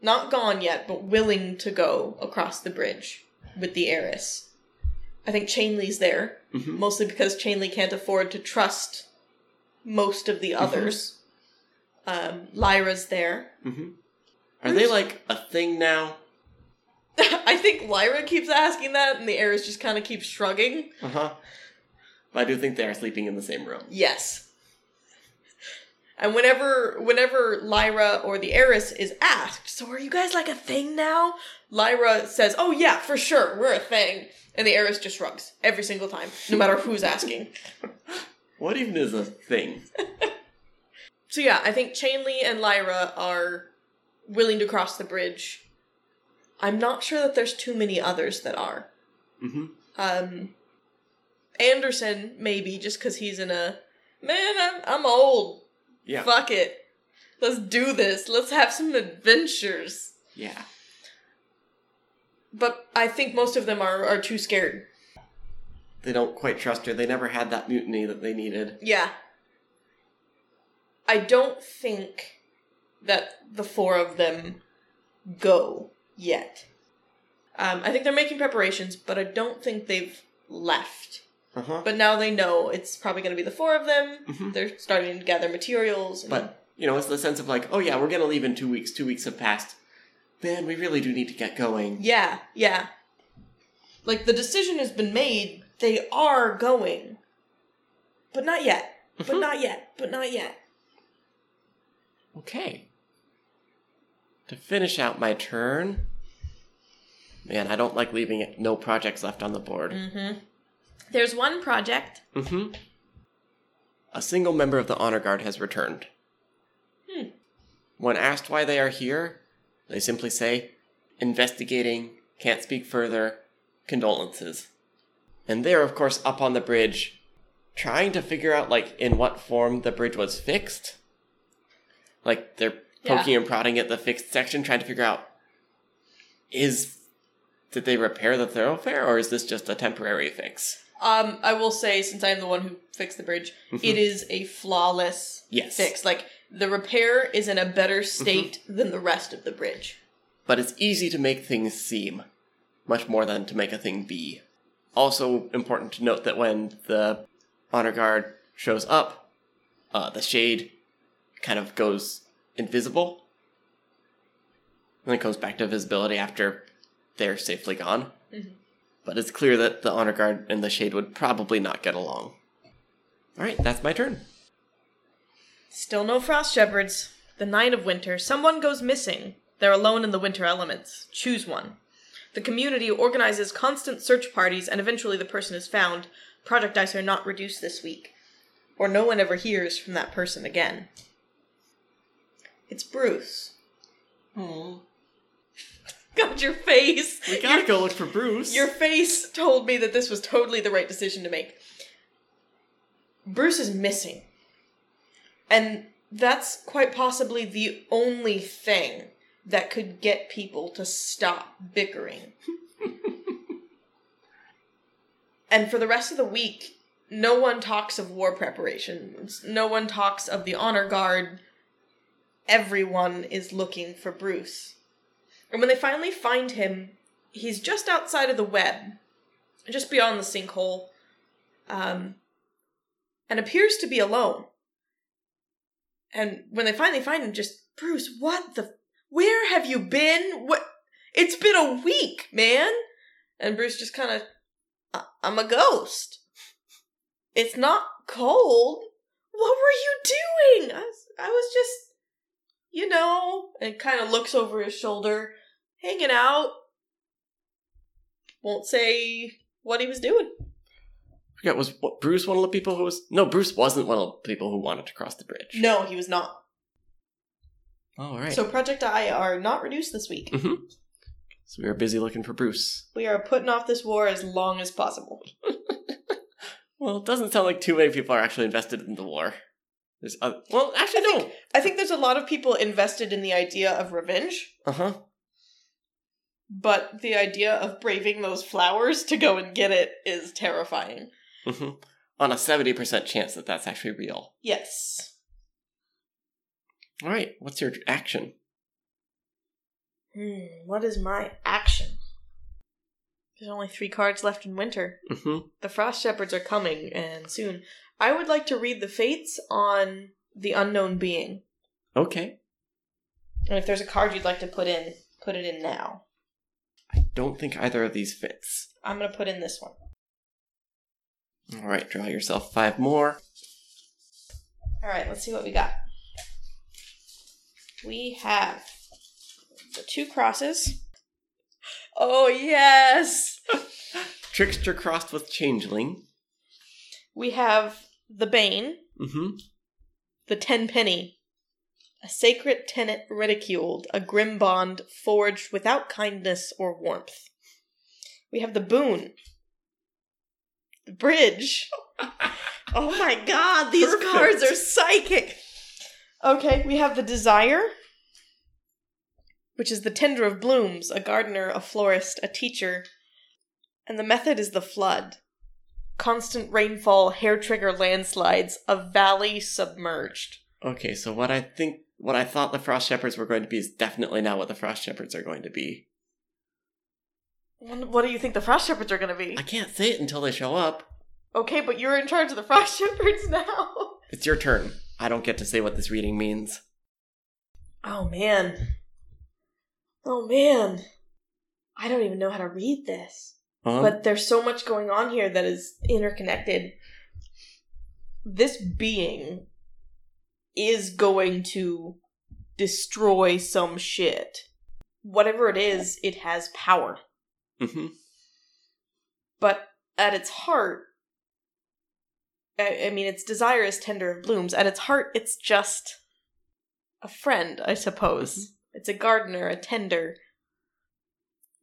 Speaker 2: not gone yet, but willing to go across the bridge with the heiress, I think Chainley's there,
Speaker 1: Mhm.
Speaker 2: mostly because Chainley can't afford to trust most of the
Speaker 1: Mm-hmm.
Speaker 2: Um, Lyra's there.
Speaker 1: hmm are they like a thing now? [laughs]
Speaker 2: I think Lyra keeps asking that, and the heiress just kind of keeps shrugging.
Speaker 1: Uh huh. But I do think they are sleeping in the same room.
Speaker 2: Yes. And whenever whenever Lyra or the heiress is asked, so are you guys like a thing now? Lyra says, "Oh yeah, for sure, we're a thing." And the heiress just shrugs every single time, no matter who's asking. [laughs]
Speaker 1: What even is a thing? [laughs]
Speaker 2: So yeah, I think Chainley and Lyra are willing to cross the bridge. I'm not sure that there's too many others that are.
Speaker 1: hmm
Speaker 2: Um, Anderson maybe just because he's in a man. I'm I'm old.
Speaker 1: Yeah.
Speaker 2: Fuck it. Let's do this. Let's have some adventures.
Speaker 1: Yeah.
Speaker 2: But I think most of them are, are too scared.
Speaker 1: They don't quite trust her. They never had that mutiny that they needed.
Speaker 2: Yeah. I don't think that the four of them go yet. Um, I think they're making preparations, but I don't think they've left.
Speaker 1: Uh huh.
Speaker 2: But now they know it's probably going to be the four of them.
Speaker 1: Mhm.
Speaker 2: They're starting to gather materials. And
Speaker 1: But you know, it's the sense of like, oh yeah, we're gonna leave in two weeks. Two weeks have passed. Man, we really do need to get going.
Speaker 2: Yeah, yeah. Like the decision has been made. They are going. But not yet. But
Speaker 1: Mhm.
Speaker 2: not yet. But not yet.
Speaker 1: Okay. To finish out my turn. Man, I don't like leaving it, no projects left on the board.
Speaker 2: Mm-hmm. There's one project.
Speaker 1: Mm-hmm. A single member of the honor guard has returned.
Speaker 2: Hmm.
Speaker 1: When asked why they are here, they simply say, investigating, can't speak further, condolences. And they're, of course, up on the bridge, trying to figure out, like, in what form the bridge was fixed. Like, they're
Speaker 2: Yeah.
Speaker 1: poking and prodding at the fixed section, trying to figure out, is, did they repair the thoroughfare, or is this just a temporary fix?
Speaker 2: Um, I will say, since I'm the one who fixed the bridge, [laughs] it is a flawless
Speaker 1: Yes.
Speaker 2: fix. Like the repair is in a better state than the rest of the bridge.
Speaker 1: but it's easy to make things seem much more than to make a thing be. Also important to note that when the honor guard shows up, uh, the shade kind of goes invisible, and then comes back to visibility after they're safely gone.
Speaker 2: Mhm.
Speaker 1: But it's clear that the honor guard and the shade would probably not get along. All right, that's my turn.
Speaker 2: Still no frost shepherds. The night of winter, someone goes missing. They're alone in the winter elements. Choose one. The community organizes constant search parties, and eventually the person is found. Project dice are not reduced this week, or no one ever hears from that person again. It's Bruce. [laughs] God, your face.
Speaker 1: We gotta
Speaker 2: Your-
Speaker 1: go look for Bruce.
Speaker 2: Your face told me that this was totally the right decision to make. Bruce is missing. And that's quite possibly the only thing that could get people to stop bickering. [laughs] and for the rest of the week, no one talks of war preparations. No one talks of the honor guard. Everyone is looking for Bruce. And when they finally find him, he's just outside of the web, just beyond the sinkhole, um, and appears to be alone. And when they finally find him, just Bruce, what the? Where have you been? What? It's been a week, man. And Bruce just kind of, I'm a ghost. It's not cold. What were you doing? I was, I was just, you know, and kind of looks over his shoulder, hanging out. Won't say what he was doing.
Speaker 1: forget was what Bruce one of the people who was no Bruce wasn't one of the people who wanted to cross the bridge.
Speaker 2: No, he was not.
Speaker 1: All right.
Speaker 2: So Project I are not reduced this week.
Speaker 1: hmm So we are busy looking for Bruce.
Speaker 2: We are putting off this war as long as possible. [laughs]
Speaker 1: Well, it doesn't sound like too many people are actually invested in the war. There's other, well, actually,
Speaker 2: I
Speaker 1: no.
Speaker 2: think, I think there's a lot of people invested in the idea of revenge,
Speaker 1: Uh huh.
Speaker 2: but the idea of braving those flowers to go and get it is terrifying.
Speaker 1: hmm On a seventy percent chance that that's actually real.
Speaker 2: Yes.
Speaker 1: All right. What's your action?
Speaker 2: Hmm, what is my action? There's only three cards left in winter.
Speaker 1: hmm
Speaker 2: The Frost Shepherds are coming, and soon. I would like to read the fates on the unknown being.
Speaker 1: Okay.
Speaker 2: And if there's a card you'd like to put in, put it in now.
Speaker 1: I don't think either of these fits.
Speaker 2: I'm gonna put in this one.
Speaker 1: All right. Draw yourself five more.
Speaker 2: Alright, let's see what we got. We have the two crosses. Oh, yes! [laughs]
Speaker 1: Trickster crossed with changeling.
Speaker 2: We have the Bane,
Speaker 1: Mm-hmm.
Speaker 2: the Tenpenny, a sacred tenet ridiculed, a grim bond forged without kindness or warmth. We have the Boon, the Bridge. [laughs] Oh my god, these
Speaker 1: Perfect.
Speaker 2: cards are psychic! Okay, we have the Desire, which is the tender of blooms, a gardener, a florist, a teacher. And the method is the flood. Constant rainfall, hair trigger landslides, a valley submerged.
Speaker 1: Okay, so what I think, what I thought the Frost Shepherds were going to be is definitely not what the Frost Shepherds are going to be.
Speaker 2: What what do you think the Frost Shepherds are going to be?
Speaker 1: I can't say it until they show up.
Speaker 2: Okay, but you're in charge of the [laughs] Frost Shepherds now.
Speaker 1: It's your turn. I don't get to say what this reading means.
Speaker 2: Oh man. Oh man. I don't even know how to read this.
Speaker 1: Huh?
Speaker 2: But there's so much going on here that is interconnected. This being is going to destroy some shit. Whatever it is, it has power.
Speaker 1: hmm
Speaker 2: But at its heart, I, I mean, its desire is tender of blooms. At its heart, it's just a friend, I suppose. It's a gardener, a tender.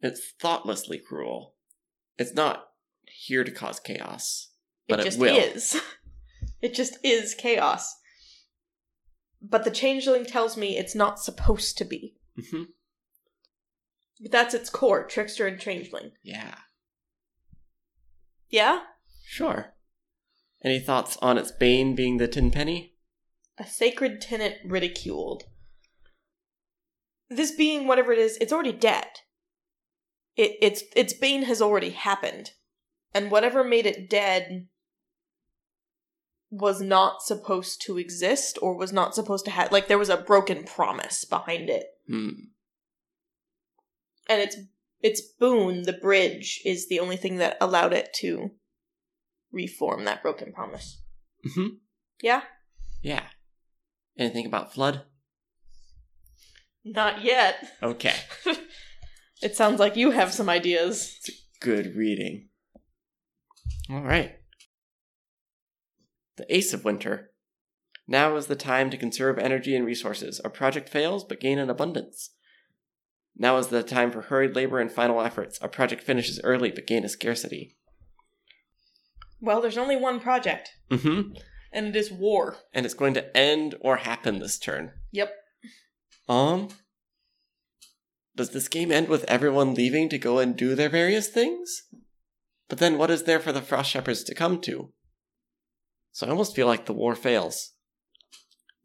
Speaker 1: It's thoughtlessly cruel. It's not here to cause chaos, but it,
Speaker 2: just
Speaker 1: will.
Speaker 2: is. [laughs] It just is chaos. But the changeling tells me it's not supposed to be.
Speaker 1: hmm
Speaker 2: But that's its core, trickster and changeling.
Speaker 1: Yeah,
Speaker 2: Yeah?
Speaker 1: sure. Any thoughts on its bane being the Tenpenny?
Speaker 2: A sacred tenant ridiculed. This being whatever it is, it's already dead. It its its bane has already happened. And whatever made it dead was not supposed to exist or was not supposed to have like there was a broken promise behind it.
Speaker 1: Hmm.
Speaker 2: And its its boon, the bridge, is the only thing that allowed it to reform that broken promise.
Speaker 1: hmm
Speaker 2: Yeah?
Speaker 1: Yeah. Anything about flood?
Speaker 2: Not yet.
Speaker 1: Okay. [laughs]
Speaker 2: It sounds like you have some ideas.
Speaker 1: Good reading. All right. The Ace of Winter. Now is the time to conserve energy and resources. Our project fails, but gain in abundance. Now is the time for hurried labor and final efforts. Our project finishes early, but gain a scarcity.
Speaker 2: Well, there's only one project,
Speaker 1: Mm-hmm.
Speaker 2: and it is war.
Speaker 1: And it's going to end or happen this turn.
Speaker 2: Yep.
Speaker 1: Um. Does this game end with everyone leaving to go and do their various things? But then what is there for the Frost Shepherds to come to? So I almost feel like the war fails.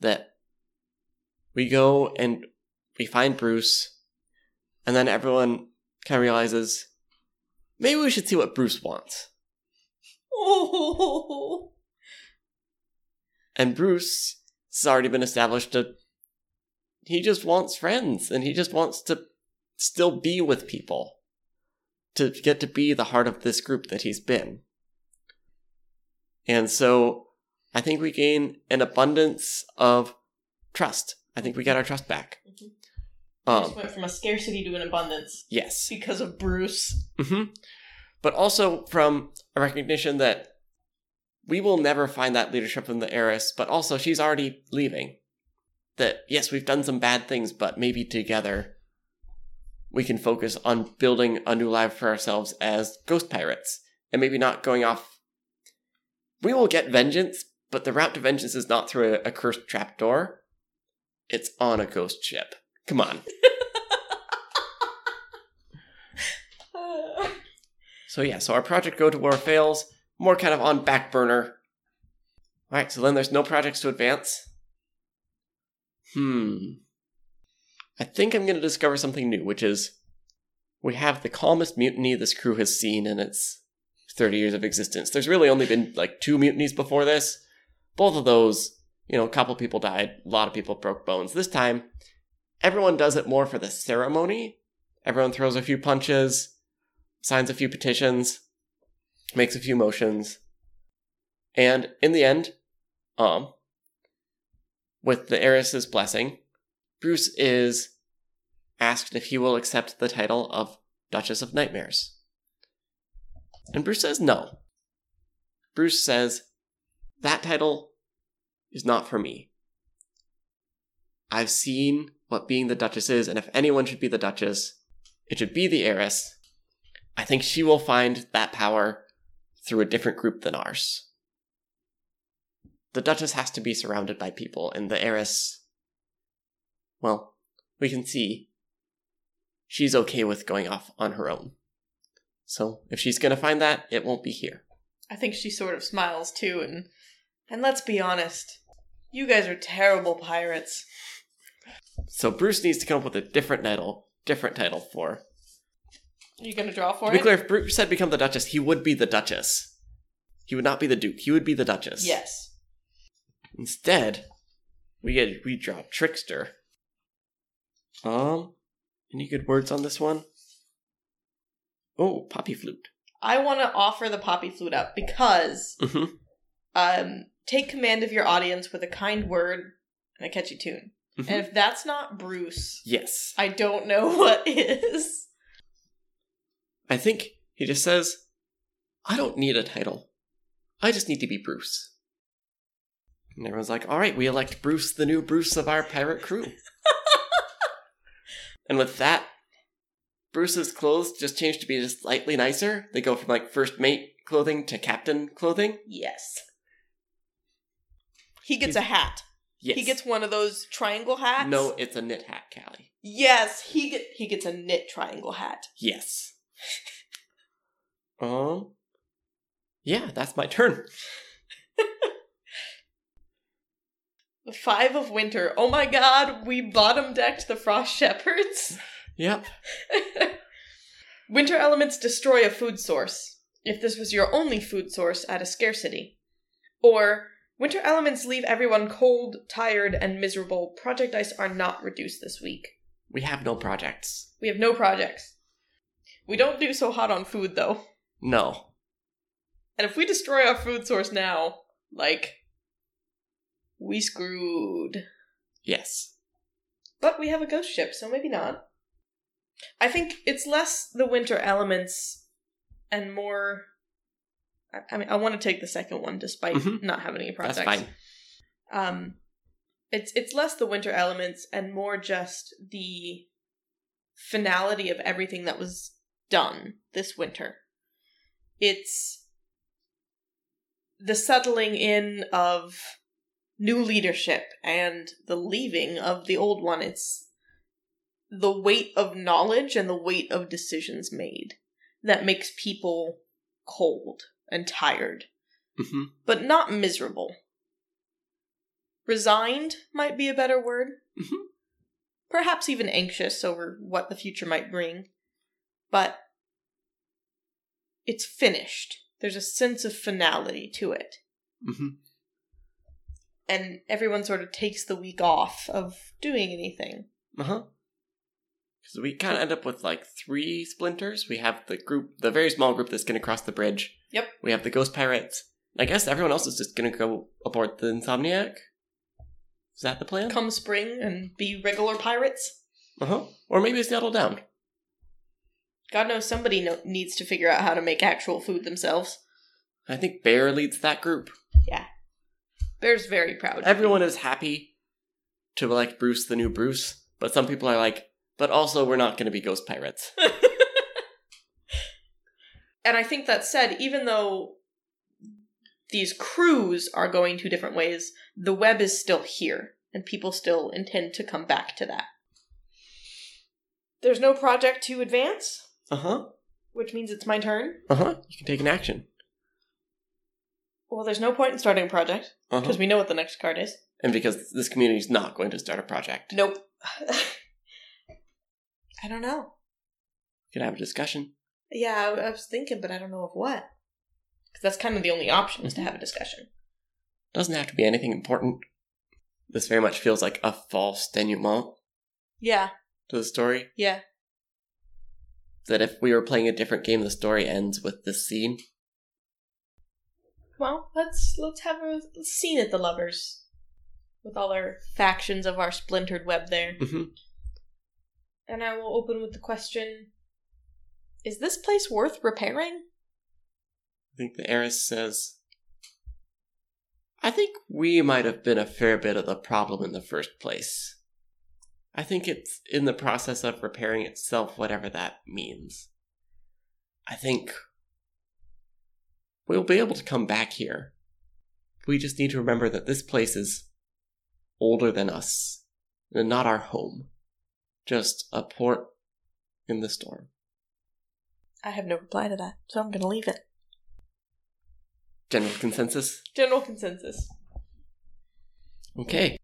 Speaker 1: That we go and we find Bruce, and then everyone kind of realizes maybe we should see what Bruce wants.
Speaker 2: Oh, [laughs]
Speaker 1: And Bruce has already been established to. He just wants friends, and he just wants to still be with people. To get to be the heart of this group that he's been. And so I think we gain an abundance of trust. I think we get our trust back.
Speaker 2: Mhm.
Speaker 1: Um,
Speaker 2: just went from a scarcity to an abundance
Speaker 1: yes.
Speaker 2: because of Bruce.
Speaker 1: hmm But also from a recognition that we will never find that leadership from the heiress, but also she's already leaving. That, yes, we've done some bad things, but maybe together we can focus on building a new life for ourselves as ghost pirates and maybe not going off. We will get vengeance, But the route to vengeance is not through a, a cursed trapdoor. It's on a ghost ship. Come on. [laughs] So yeah, so our project Go to War fails. More kind of on back burner. Alright, so then there's no projects to advance. Hmm. I think I'm gonna discover something new, which is we have the calmest mutiny this crew has seen in its 30 years of existence. There's really only been like two mutinies before this. Both of those, you know, a couple people died, a lot of people broke bones. This time, everyone does it more for the ceremony. Everyone throws a few punches, signs a few petitions, makes a few motions, and in the end, um, with the heiress's blessing, Bruce is asked if he will accept the title of Duchess of Nightmares. And Bruce says no. Bruce says, that title is not for me. I've seen what being the Duchess is, and if anyone should be the Duchess, it should be the heiress, I think she will find that power through a different group than ours. The Duchess has to be surrounded by people, and the heiress. Well, we can see she's okay with going off on her own. So if she's gonna find that, it won't be here.
Speaker 2: I think she sort of smiles too, and and let's be honest, you guys are terrible pirates.
Speaker 1: So Bruce needs to come up with a different title, different title for
Speaker 2: Are you gonna draw for
Speaker 1: To be
Speaker 2: it?
Speaker 1: clear, if Bruce had become the Duchess, he would be the Duchess. He would not be the Duke. He would be the Duchess.
Speaker 2: Yes.
Speaker 1: Instead, we get we draw Trickster. Um, any good words on this one? Oh, Poppy Flute.
Speaker 2: I want to offer the poppy flute up because
Speaker 1: hmm
Speaker 2: um, take command of your audience with a kind word and a catchy tune.
Speaker 1: Mhm.
Speaker 2: And if that's not Bruce,
Speaker 1: Yes,
Speaker 2: I don't know [laughs] what is.
Speaker 1: I think he just says, "I don't need a title. I just need to be Bruce." And everyone's like, "All right, we elect Bruce, the new Bruce of our pirate crew." [laughs] and with that, Bruce's clothes just change to be just slightly nicer. They go from like first mate clothing to captain clothing.
Speaker 2: Yes. He gets
Speaker 1: He's-
Speaker 2: a hat.
Speaker 1: Yes.
Speaker 2: He gets one of those triangle hats.
Speaker 1: No, it's a knit hat, Callie.
Speaker 2: Yes, he get he gets a knit triangle hat.
Speaker 1: Yes. [laughs] um. Yeah, that's my turn.
Speaker 2: The five of winter. Oh my god, we bottom decked the frost shepherds.
Speaker 1: Yep. [laughs]
Speaker 2: Winter elements destroy a food source, if this was your only food source at a scarcity. Or, winter elements leave everyone cold, tired, and miserable. Project dice are not reduced this week.
Speaker 1: We have no projects.
Speaker 2: We have no projects. We don't do so hot on food, though.
Speaker 1: No.
Speaker 2: And if we destroy our food source now, like, we screwed.
Speaker 1: Yes.
Speaker 2: But we have a ghost ship, so maybe not. I think it's less the winter elements and more. I, I mean, I want to take the second one despite
Speaker 1: Mhm.
Speaker 2: not having any projects.
Speaker 1: That's fine.
Speaker 2: Um, it's it's less the winter elements and more just the finality of everything that was done this winter. It's the settling in of new leadership and the leaving of the old one. It's the weight of knowledge and the weight of decisions made that makes people cold and tired
Speaker 1: hmm
Speaker 2: but not miserable. Resigned might be a better word.
Speaker 1: Mhm.
Speaker 2: Perhaps even anxious over what the future might bring. But it's finished. There's a sense of finality to it.
Speaker 1: hmm
Speaker 2: And everyone sort of takes the week off of doing anything.
Speaker 1: Uh huh. So we kind of end up with like three splinters. We have the group, the very small group that's going to cross the bridge.
Speaker 2: Yep.
Speaker 1: We have the ghost pirates. I guess everyone else is just going to go aboard the Insomniac. Is that the plan?
Speaker 2: Come spring and be regular pirates.
Speaker 1: Uh huh. Or maybe settle down.
Speaker 2: God knows somebody no- needs to figure out how to make actual food themselves.
Speaker 1: I think Bear leads that group.
Speaker 2: Bear's very proud.
Speaker 1: Everyone is happy to like Bruce, the new Bruce, but some people are like, but also we're not going to be ghost pirates. [laughs] [laughs]
Speaker 2: and I think that said, even though these crews are going two different ways, the web is still here, and people still intend to come back to that. There's no project to advance,
Speaker 1: Uh huh.
Speaker 2: which means it's my turn.
Speaker 1: Uh huh. You can take an action.
Speaker 2: Well, there's no point in starting a project
Speaker 1: uh-huh.
Speaker 2: because we know what the next card is.
Speaker 1: And because this community is not going to start a project,
Speaker 2: Nope. [laughs] I don't know.
Speaker 1: can have a discussion.
Speaker 2: Yeah, I, I was thinking, but I don't know of what. Because that's kind of the only option is to mm-hmm. have a discussion.
Speaker 1: Doesn't have to be anything important. This very much feels like a false denouement
Speaker 2: Yeah,
Speaker 1: to the story.
Speaker 2: yeah.
Speaker 1: That if we were playing a different game, the story ends with this scene.
Speaker 2: Well, let's let's have a scene at the lovers with all our factions of our splintered web there.
Speaker 1: hmm
Speaker 2: And I will open with the question: Is this place worth repairing?
Speaker 1: I think the heiress says, I think we might have been a fair bit of the problem in the first place. I think it's in the process of repairing itself, whatever that means. I think we'll be able to come back here. We just need to remember that this place is older than us, and not our home. Just a port in the storm.
Speaker 2: I have no reply to that, so I'm going to leave it.
Speaker 1: General consensus?
Speaker 2: General consensus.
Speaker 1: Okay.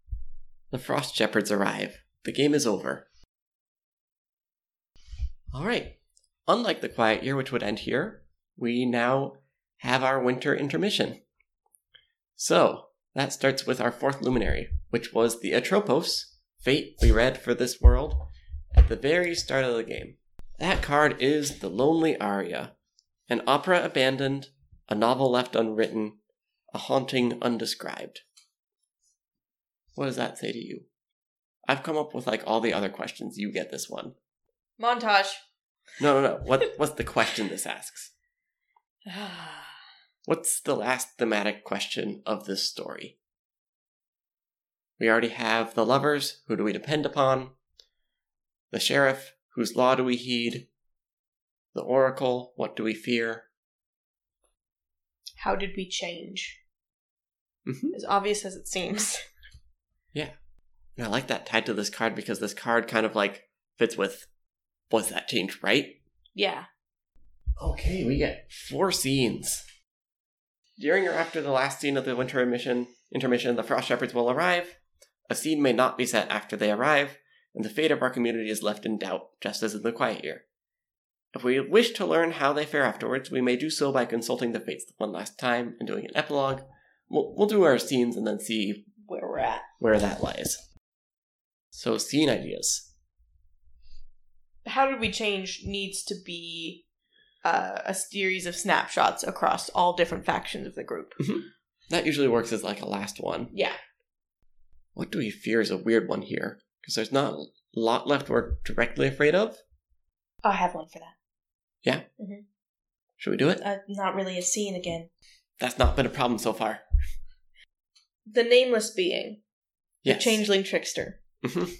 Speaker 1: The Frost Shepherds arrive. The game is over. Alright. Unlike the Quiet Year, which would end here, we now have our winter intermission. So, that starts with our fourth luminary, which was the Atropos, fate we read for this world, at the very start of the game. That card is The Lonely Aria, an opera abandoned, a novel left unwritten, a haunting undescribed. What does that say to you? I've come up with like all the other questions. You get this one.
Speaker 2: Montage.
Speaker 1: No, no, no. What what's the question this asks? [sighs] [sighs] [sighs] What's the last thematic question of this story? We already have the lovers, who do we depend upon? The sheriff, whose law do we heed? The oracle, what do we fear?
Speaker 2: How did we change?
Speaker 1: Mm-hmm.
Speaker 2: As obvious as it seems. [laughs] Yeah.
Speaker 1: And I like that tied to this card because this card kind of like fits with was that change right?
Speaker 2: Yeah.
Speaker 1: Okay, we get four scenes. During or after the last scene of the winter intermission, intermission, the Frost Shepherds will arrive. A scene may not be set after they arrive, and the fate of our community is left in doubt, just as in the Quiet Year. If we wish to learn how they fare afterwards, we may do so by consulting the fates one last time and doing an epilogue. We'll, we'll do our scenes and then see
Speaker 2: Where we're at.
Speaker 1: where that lies. So, scene ideas.
Speaker 2: How did we change needs to be uh, a series of snapshots across all different factions of the group.
Speaker 1: That usually works as like a last one.
Speaker 2: Yeah.
Speaker 1: What do we fear is a weird one here, because there's not a lot left we're directly afraid of.
Speaker 2: I have one for that. Yeah.
Speaker 1: Should we do it?
Speaker 2: Uh, not really a scene again.
Speaker 1: That's not been a problem so far.
Speaker 2: The nameless being,
Speaker 1: Yes.
Speaker 2: the changeling trickster,
Speaker 1: Mhm.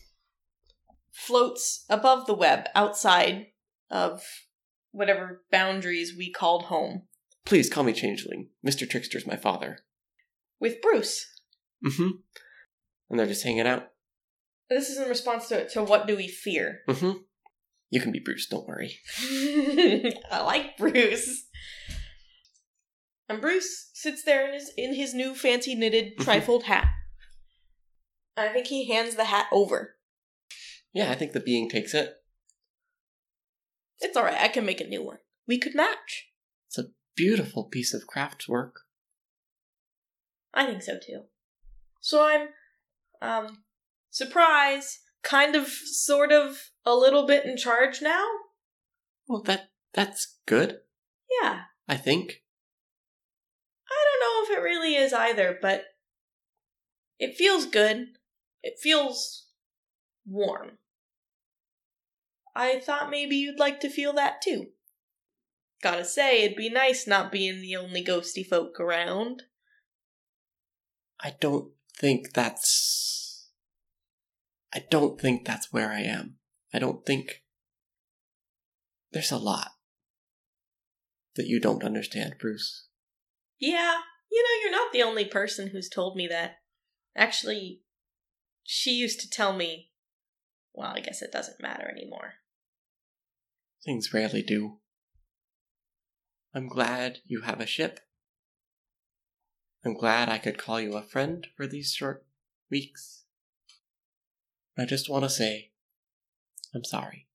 Speaker 2: floats above the web outside of whatever boundaries we called home
Speaker 1: Please call me Changeling. Mr. Trickster's my father.
Speaker 2: with Bruce.
Speaker 1: Mm-hmm. And they're just hanging out.
Speaker 2: This is in response to, to what do we fear?
Speaker 1: Mm-hmm. You can be Bruce, don't worry. [laughs]
Speaker 2: I like Bruce. And Bruce sits there in his in his new fancy knitted trifold hat. I think he hands the hat over.
Speaker 1: Yeah, I think the being takes it.
Speaker 2: It's all right. I can make a new one. We could match.
Speaker 1: It's a beautiful piece of craft work.
Speaker 2: I think so too. So I'm, um, surprise, kind of, sort of, a little bit in charge now.
Speaker 1: Well, that that's good,
Speaker 2: Yeah.
Speaker 1: I think.
Speaker 2: I don't know if it really is either, but it feels good. It feels warm. I thought maybe you'd like to feel that too. Gotta say, it'd be nice not being the only ghosty folk around.
Speaker 1: I don't think that's. I don't think that's where I am. I don't think. There's a lot that you don't understand, Bruce.
Speaker 2: Yeah, You know, you're not the only person who's told me that. Actually, she used to tell me. Well, I guess it doesn't matter anymore.
Speaker 1: Things rarely do. I'm glad you have a ship. I'm glad I could call you a friend for these short weeks. I just want to say, I'm sorry.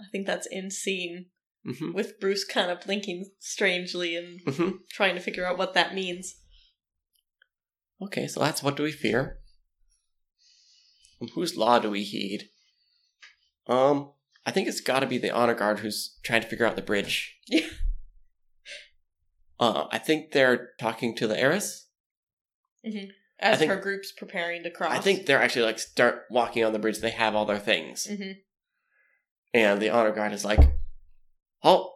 Speaker 2: I think that's in scene
Speaker 1: hmm
Speaker 2: with Bruce kind of blinking strangely and
Speaker 1: hmm
Speaker 2: trying to figure out what that means.
Speaker 1: Okay, so that's what do we fear? And whose law do we heed? Um, I think it's got to be the honor guard who's trying to figure out the bridge. [laughs]
Speaker 2: Yeah.
Speaker 1: Uh, I think they're talking to the heiress.
Speaker 2: As
Speaker 1: think-
Speaker 2: her group's preparing to cross.
Speaker 1: I think they're actually like start walking on the bridge. They have all their things,
Speaker 2: hmm
Speaker 1: and the honor guard is like, "Oh,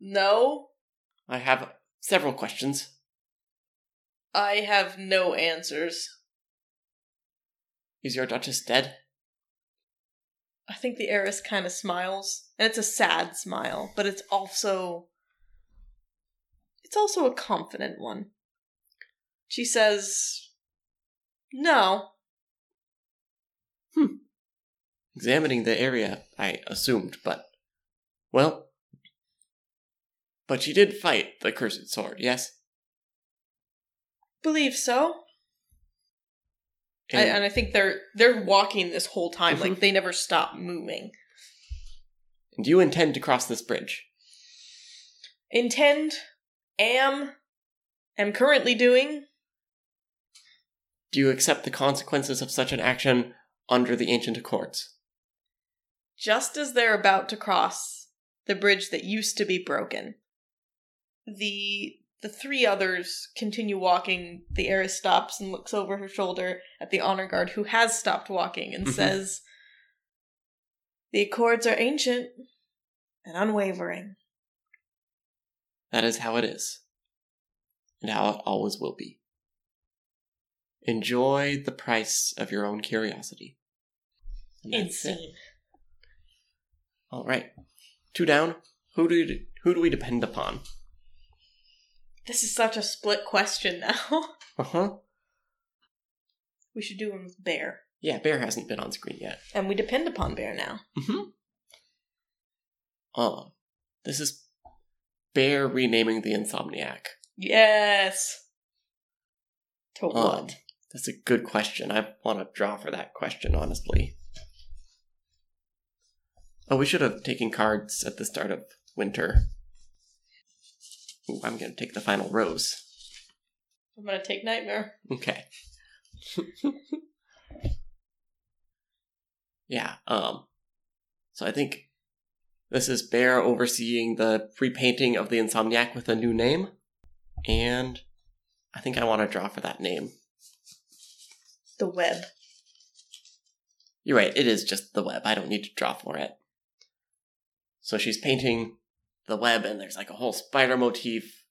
Speaker 2: No,
Speaker 1: I have several questions."
Speaker 2: I have no answers.
Speaker 1: Is your duchess dead?
Speaker 2: I think the heiress kind of smiles, and it's a sad smile, but it's also it's also a confident one. She says, "No, hmm.
Speaker 1: Examining the area, I assumed, but well, but she did fight the cursed sword. Yes.
Speaker 2: believe so."
Speaker 1: And-
Speaker 2: and I think they're they're walking this whole time,
Speaker 1: Mhm.
Speaker 2: like they never stop moving.
Speaker 1: Do you intend to cross this bridge?
Speaker 2: Intend, am, am currently doing.
Speaker 1: Do you accept the consequences of such an action under the ancient accords?
Speaker 2: just as they're about to cross the bridge that used to be broken the the three others continue walking the heiress stops and looks over her shoulder at the honor guard who has stopped walking and
Speaker 1: Mhm.
Speaker 2: says the accords are ancient and unwavering
Speaker 1: That is how it is, and how it always will be. Enjoy the price of your own curiosity. That's it.
Speaker 2: insane
Speaker 1: All right, two down. Who do you, who do we depend upon?
Speaker 2: This is such a split question now
Speaker 1: Uh huh.
Speaker 2: we should do one with bear
Speaker 1: Yeah, Bear hasn't been on screen yet.
Speaker 2: and we depend upon bear now
Speaker 1: Mm-hmm. Oh, this is Bear renaming the Insomniac.
Speaker 2: yes to
Speaker 1: Um,
Speaker 2: what
Speaker 1: That's a good question. I want to draw for that question, honestly. Oh, we should have taken cards at the start of winter. Ooh, I'm going to take the final rose.
Speaker 2: i'm gonna take nightmare
Speaker 1: Okay. [laughs] yeah, um so I think this is Bear overseeing the repainting of the Insomniac with a new name. And I think I want to draw for that name.
Speaker 2: the web
Speaker 1: You're right, it is just the web. I don't need to draw for it. So she's painting the web, and there's like a whole spider motif.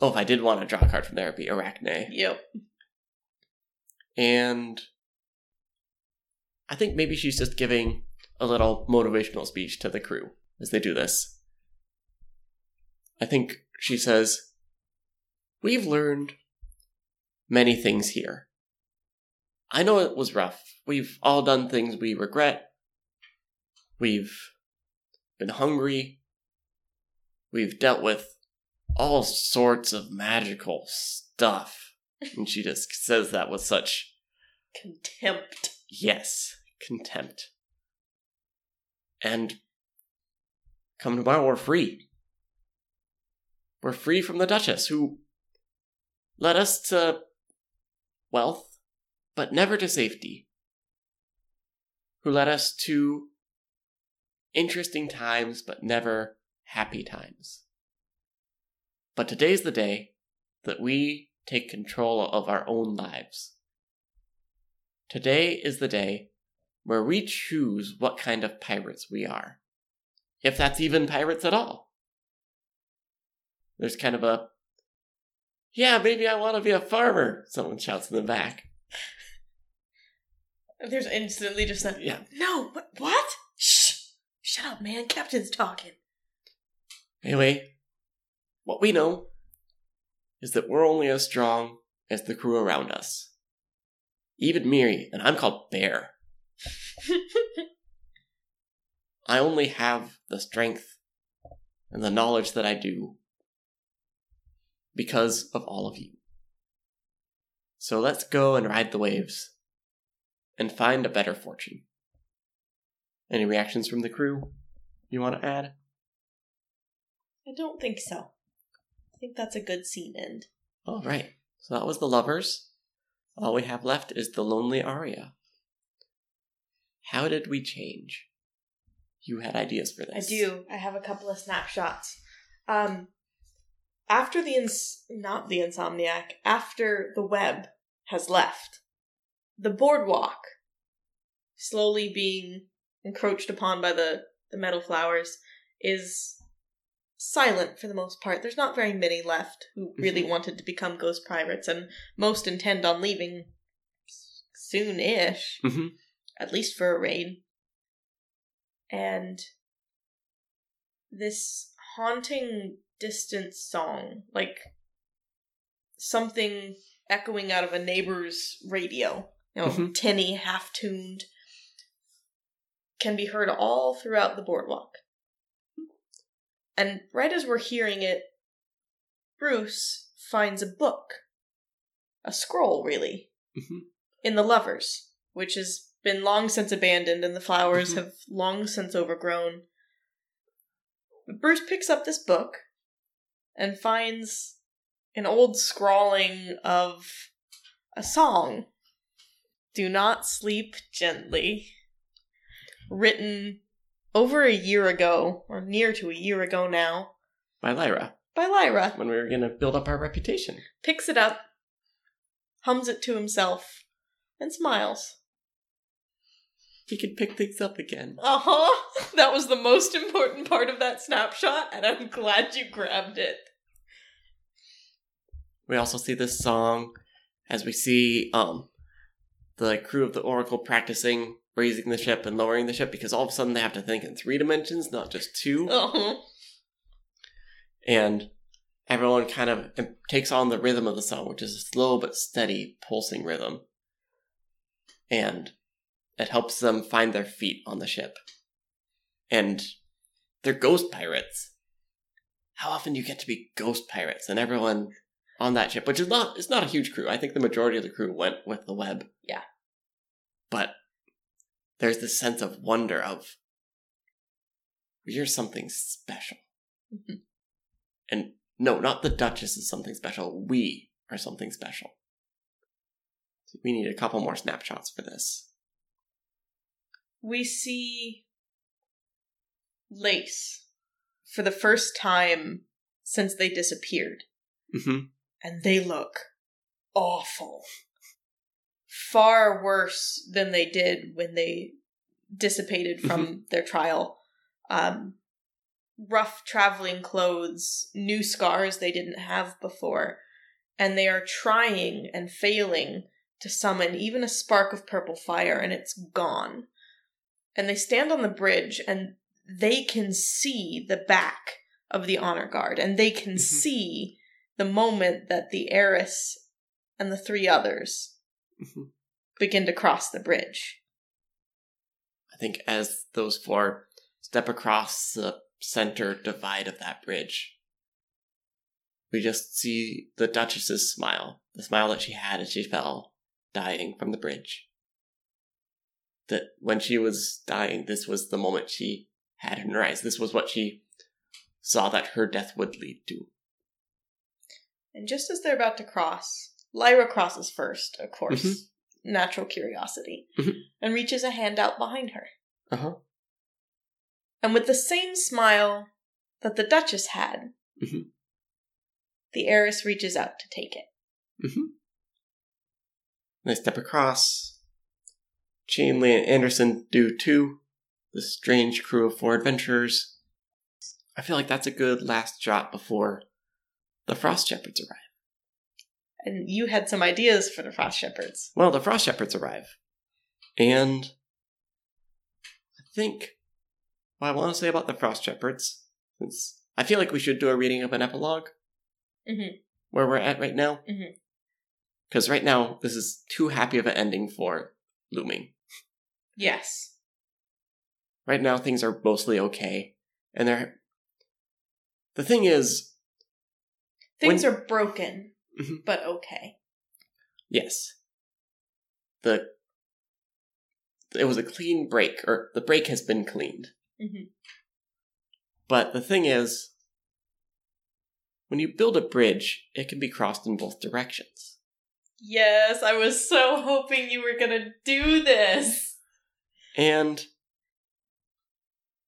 Speaker 1: Oh, if I did want to draw a card from there, it'd be Arachne.
Speaker 2: yep
Speaker 1: And I think maybe she's just giving a little motivational speech to the crew as they do this. I think she says, We've learned many things here. I know it was rough. We've all done things we regret. We've been hungry. We've dealt with all sorts of magical stuff. And she just says that with such,
Speaker 2: contempt
Speaker 1: yes, contempt. And come tomorrow, we're free. We're free from the Duchess, who led us to wealth, but never to safety. Who led us to interesting times, but never happy times. But today's the day that we take control of our own lives. Today is the day where we choose what kind of pirates we are. If that's even pirates at all. There's kind of a, yeah, maybe I want to be a farmer, someone shouts in the back.
Speaker 2: There's instantly just that.
Speaker 1: Yeah.
Speaker 2: No, what? What? Shut up, man. Captain's talking.
Speaker 1: Anyway, what we know is that we're only as strong as the crew around us. Even Miri, and I'm called Bear. [laughs] I only have the strength and the knowledge that I do because of all of you. So let's go and ride the waves and find a better fortune. Any reactions from the crew you want to add?
Speaker 2: I don't think so. I think that's a good scene end.
Speaker 1: All right. So that was the lovers. All we have left is the lonely Aria. How did we change? You had ideas for this.
Speaker 2: I do. I have a couple of snapshots. Um, after the ins- not the insomniac, after the web has left, the boardwalk, slowly being encroached upon by the the meadow flowers, is silent for the most part. There's not very many left who really wanted to become ghost pirates, and most intend on leaving soon-ish
Speaker 1: Mhm.
Speaker 2: at least for a raid. And this haunting distant song, like something echoing out of a neighbor's radio, you know,
Speaker 1: Mhm.
Speaker 2: tinny, half tuned, can be heard all throughout the boardwalk. And right as we're hearing it, Bruce finds a book, a scroll, really,
Speaker 1: Mhm.
Speaker 2: in the lovers, which has been long since abandoned and the flowers
Speaker 1: Mhm.
Speaker 2: have long since overgrown. But Bruce picks up this book and finds an old scrawling of a song. Do not sleep gently. Written over a year ago, or near to a year ago now,
Speaker 1: By Lyra,
Speaker 2: by Lyra
Speaker 1: when we were going to build up our reputation.
Speaker 2: picks it up, hums it to himself, and smiles.
Speaker 1: He could pick things up again.
Speaker 2: Uh huh. [laughs] That was the most important part of that snapshot, and I'm glad you grabbed it.
Speaker 1: We also see this song as we see um the crew of the Oracle practicing raising the ship and lowering the ship because all of a sudden they have to think in three dimensions, not just two.
Speaker 2: Uh huh.
Speaker 1: And everyone kind of takes on the rhythm of the song, which is a slow but steady pulsing rhythm. And it helps them find their feet on the ship. And they're ghost pirates. How often do you get to be ghost pirates? And everyone on that ship, which is not it's not a huge crew. I think the majority of the crew went with the web.
Speaker 2: Yeah.
Speaker 1: But there's this sense of wonder of you're something special.
Speaker 2: Mhm.
Speaker 1: And no, not the Duchess is something special. We are something special. So we need a couple more snapshots for this.
Speaker 2: We see Lace for the first time since they disappeared,
Speaker 1: Mm-hmm.
Speaker 2: and they look awful. Far worse than they did when they dissipated from their trial. Um, rough traveling clothes, new scars they didn't have before, and they are trying and failing to summon even a spark of purple fire, and it's gone. And they stand on the bridge, and they can see the back of the honor guard, and they can
Speaker 1: Mhm.
Speaker 2: see the moment that the heiress and the three others
Speaker 1: Mhm.
Speaker 2: begin to cross the bridge.
Speaker 1: I think as those four step across the center divide of that bridge, we just see the Duchess's smile, the smile that she had as she fell, dying from the bridge. That when she was dying, this was the moment she had in her eyes. This was what she saw that her death would lead to.
Speaker 2: And just as they're about to cross, Lyra crosses first, of course,
Speaker 1: Mhm.
Speaker 2: natural curiosity,
Speaker 1: Mhm.
Speaker 2: and reaches a hand out behind her.
Speaker 1: Uh huh.
Speaker 2: And with the same smile that the Duchess had,
Speaker 1: Mhm.
Speaker 2: the heiress reaches out to take it.
Speaker 1: Mm-hmm. They step across. Chainley and Anderson do too. The strange crew of four adventurers. I feel like that's a good last shot before the Frost Shepherds arrive.
Speaker 2: And you had some ideas for the Frost Shepherds.
Speaker 1: Well, the Frost Shepherds arrive. And I think what I want to say about the Frost Shepherds, since I feel like we should do a reading of an epilogue
Speaker 2: Mhm.
Speaker 1: where we're at right now. Because right now, this is too happy of an ending for Looming.
Speaker 2: Yes.
Speaker 1: Right now, things are mostly okay. And they're. The thing is,
Speaker 2: Things
Speaker 1: When-
Speaker 2: are broken,
Speaker 1: Mhm.
Speaker 2: but okay.
Speaker 1: yes. The. It was a clean break, or the break has been cleaned.
Speaker 2: Mhm.
Speaker 1: But the thing is, when you build a bridge, it can be crossed in both directions.
Speaker 2: Yes, I was so hoping you were gonna do this.
Speaker 1: And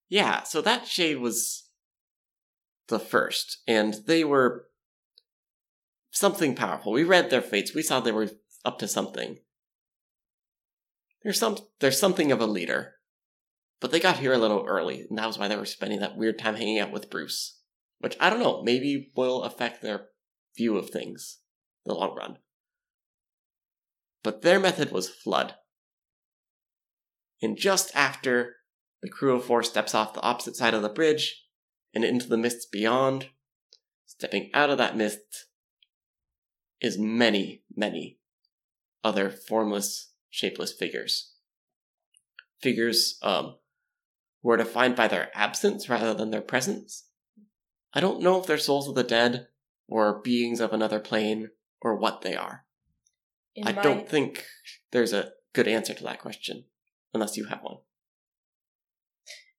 Speaker 1: yeah, so that shade was the first, and they were something powerful. We read their fates. We saw they were up to something. There's some there's something of a leader. But they got here a little early, and that was why they were spending that weird time hanging out with Bruce. Which I don't know, maybe will affect their view of things in the long run. But their method was flood. And just after the crew of four steps off the opposite side of the bridge and into the mists beyond, stepping out of that mist is many, many other formless, shapeless figures. Figures um, were defined by their absence rather than their presence. I don't know if they're souls of the dead or beings of another plane or what they are.
Speaker 2: In
Speaker 1: I
Speaker 2: my-
Speaker 1: don't think there's a good answer to that question, unless you have one.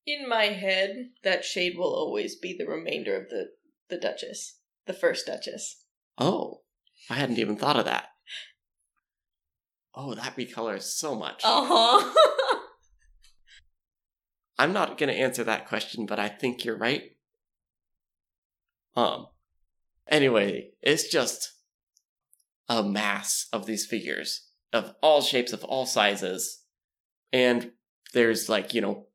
Speaker 2: In my head, that shade will always be the remainder of the the Duchess, the first Duchess.
Speaker 1: Oh, I hadn't even thought of that. Oh, that recolors so much.
Speaker 2: Uh huh. [laughs]
Speaker 1: I'm not going to answer that question, but I think you're right. Um. Anyway, it's just a mass of these figures of all shapes, of all sizes, and there's like you know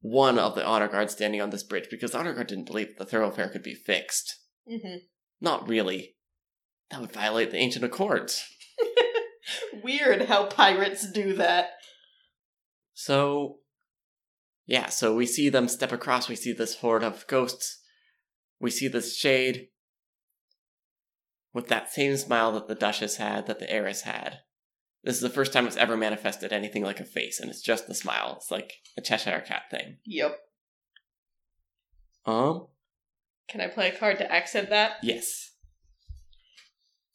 Speaker 1: one of the honor guard standing on this bridge because the honor guard didn't believe the thoroughfare could be fixed.
Speaker 2: hmm
Speaker 1: Not really. That would violate the ancient accords. [laughs]
Speaker 2: Weird how pirates do that.
Speaker 1: So, yeah, so we see them step across. We see this horde of ghosts. We see this shade with that same smile that the Duchess had, that the heiress had. This is the first time it's ever manifested anything like a face, and it's just the smile. It's like a Cheshire cat thing.
Speaker 2: Yep.
Speaker 1: Um,
Speaker 2: Can I play a card to accent that?
Speaker 1: yes.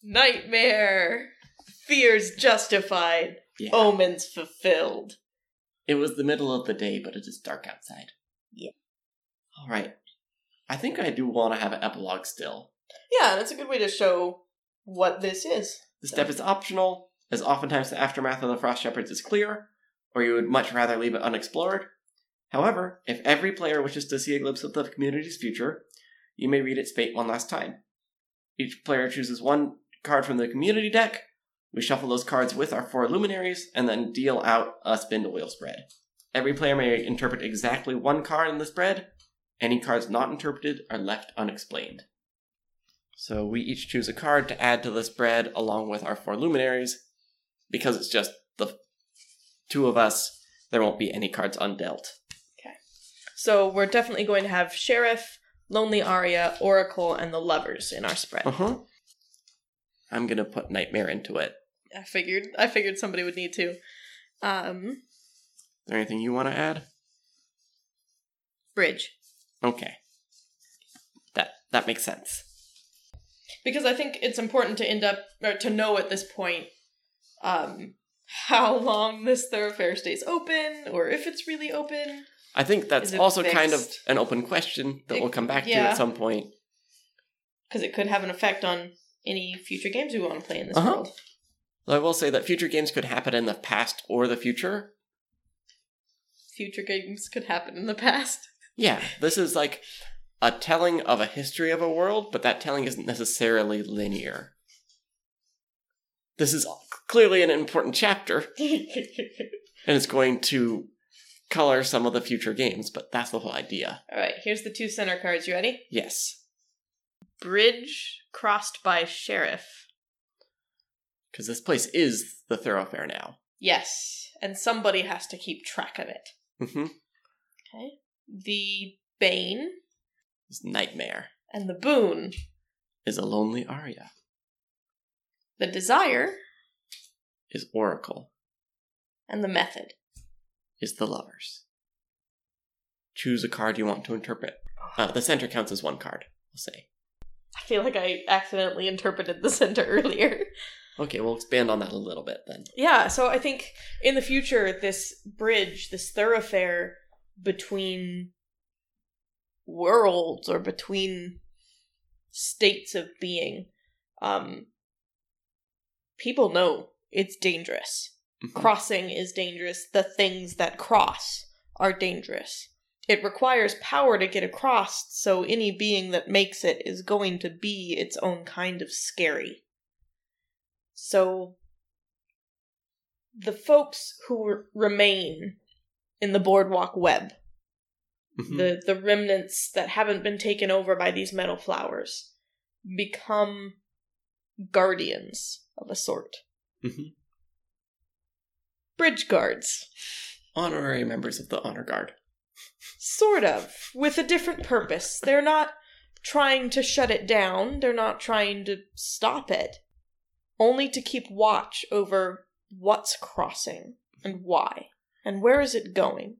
Speaker 2: Nightmare. Fears justified.
Speaker 1: Yeah.
Speaker 2: Omens fulfilled.
Speaker 1: It was the middle of the day, but it is dark outside.
Speaker 2: Yeah.
Speaker 1: All right. I think I do want to have an epilogue still.
Speaker 2: Yeah, that's a good way to show what this is.
Speaker 1: The step is optional, as oftentimes the aftermath of the Frost Shepherds is clear, or you would much rather leave it unexplored. However, if every player wishes to see a glimpse of the community's future, you may read its fate one last time. Each player chooses one card from the community deck. We shuffle those cards with our four luminaries, and then deal out a spin to wheel spread. Every player may interpret exactly one card in the spread. Any cards not interpreted are left unexplained. So we each choose a card to add to the spread along with our four luminaries. Because it's just the two of us, there won't be any cards undealt. Okay.
Speaker 2: So we're definitely going to have Sheriff, Lonely Aria, Oracle, and the Lovers in our spread.
Speaker 1: Uh huh. I'm gonna put Nightmare into it.
Speaker 2: I figured I figured somebody would need to. Um
Speaker 1: Is there anything you want to add?
Speaker 2: Bridge.
Speaker 1: Okay. That that makes sense.
Speaker 2: Because I think it's important to end up or to know at this point um how long this thoroughfare stays open or if it's really open.
Speaker 1: I think that's
Speaker 2: Is it
Speaker 1: also kind of
Speaker 2: fixed?
Speaker 1: an open question that
Speaker 2: It-
Speaker 1: we'll come back to
Speaker 2: yeah.
Speaker 1: at some point.
Speaker 2: Because it could have an effect on any future games we want to play in this
Speaker 1: Uh-huh.
Speaker 2: world.
Speaker 1: I will say that future games could happen in the past or the future.
Speaker 2: Future games could happen in the past. [laughs]
Speaker 1: Yeah, this is like a telling of a history of a world, but that telling isn't necessarily linear. This is clearly an important chapter, [laughs] and it's going to color some of the future games, but that's the whole idea.
Speaker 2: All right, here's the two center cards. You ready?
Speaker 1: Yes,
Speaker 2: Bridge crossed by Sheriff.
Speaker 1: because this place is the thoroughfare now.
Speaker 2: Yes, and somebody has to keep track of it.
Speaker 1: hmm
Speaker 2: Okay. The Bane.
Speaker 1: is Nightmare,
Speaker 2: And the boon,
Speaker 1: is a lonely aria,
Speaker 2: the desire,
Speaker 1: is Oracle,
Speaker 2: and the method.
Speaker 1: is the lovers. Choose a card you want to interpret. Uh, the center counts as one card, I'll say.
Speaker 2: I feel like I accidentally interpreted the center [laughs] earlier.
Speaker 1: Okay, we'll expand on that a little bit then.
Speaker 2: Yeah, so I think in the future, this bridge, this thoroughfare between worlds or between states of being, um, people know it's dangerous.
Speaker 1: Mhm.
Speaker 2: Crossing is dangerous. The things that cross are dangerous. It requires power to get across, so any being that makes it is going to be its own kind of scary. So the folks who remain in the boardwalk web,
Speaker 1: Mhm.
Speaker 2: the the remnants that haven't been taken over by these metal flowers, become guardians of a sort.
Speaker 1: Mhm.
Speaker 2: Bridge guards,
Speaker 1: Honorary members of the Honor Guard.
Speaker 2: Sort of, with a different purpose. They're not trying to shut it down. They're not trying to stop it. Only to keep watch over what's crossing and why and where is it going.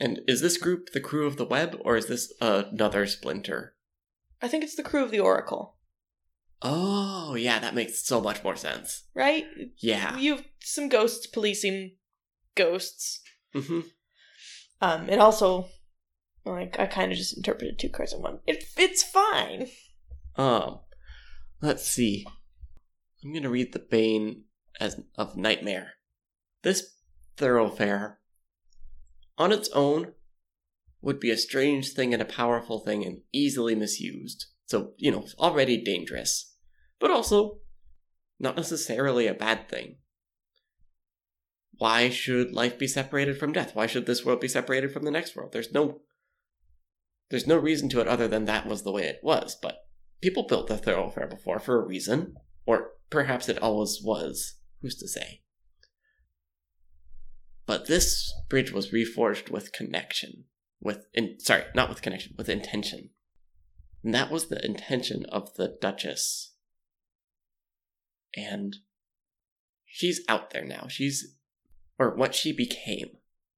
Speaker 1: And is this group the crew of the web, or is this another splinter?
Speaker 2: I think it's the crew of the Oracle,
Speaker 1: Oh, yeah, that makes so much more sense.
Speaker 2: right?
Speaker 1: Yeah.
Speaker 2: You've some ghosts policing ghosts.
Speaker 1: hmm
Speaker 2: Um, it also, like, I kind of just interpreted two cards in one. It, it's fine.
Speaker 1: Um, let's see. I'm gonna read the Bane as of Nightmare. This thoroughfare, on its own, would be a strange thing and a powerful thing and easily misused. So, you know, already dangerous. But also, not necessarily a bad thing. Why should life be separated from death? Why should this world be separated from the next world? There's no there's no reason to it other than that was the way it was, but people built the thoroughfare before for a reason, or perhaps it always was. Who's to say? But this bridge was reforged with connection, with in, sorry, not with connection, with intention, and that was the intention of the Duchess. And she's out there now. She's, or what she became.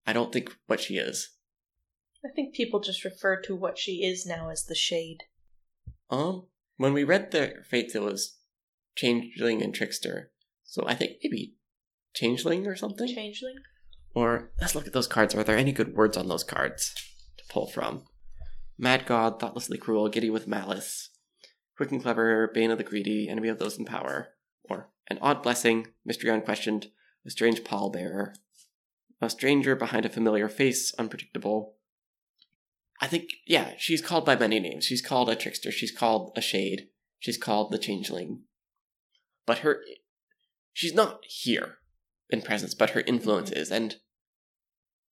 Speaker 1: I don't think what she is.
Speaker 2: I think people just refer to what she is now as the Shade.
Speaker 1: Um, when we read the fates, it was changeling and trickster. So I think maybe changeling or something.
Speaker 2: Changeling?
Speaker 1: Or let's look at those cards. Are there any good words on those cards to pull from? Mad God, thoughtlessly cruel, giddy with malice, quick and clever, bane of the greedy, enemy of those in power. Or an odd blessing, mystery unquestioned, a strange pallbearer, a stranger behind a familiar face, unpredictable. I think, yeah, she's called by many names. She's called a trickster. She's called a shade. She's called the changeling. But her, she's not here in presence, but her influence is. And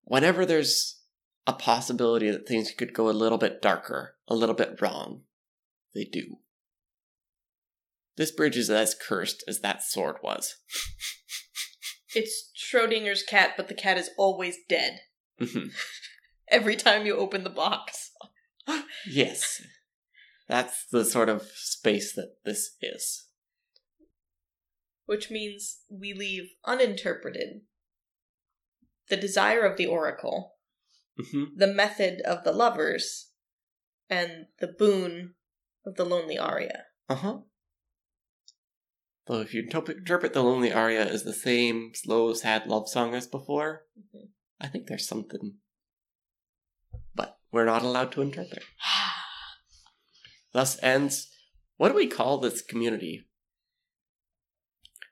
Speaker 1: whenever there's a possibility that things could go a little bit darker, a little bit wrong, they do. This bridge is as cursed as that sword was.
Speaker 2: It's Schrodinger's cat, but the cat is always dead
Speaker 1: Mhm.
Speaker 2: Every time you open the box.
Speaker 1: yes. That's the sort of space that this is.
Speaker 2: Which means we leave uninterpreted the desire of the Oracle,
Speaker 1: hmm
Speaker 2: the method of the lovers, and the boon of the lonely aria.
Speaker 1: Uh huh. Though if you interp- interpret the lonely aria as the same slow, sad love song as before,
Speaker 2: Mhm.
Speaker 1: I think there's something. We're not allowed to interpret. [sighs] Thus ends. What do we call this community?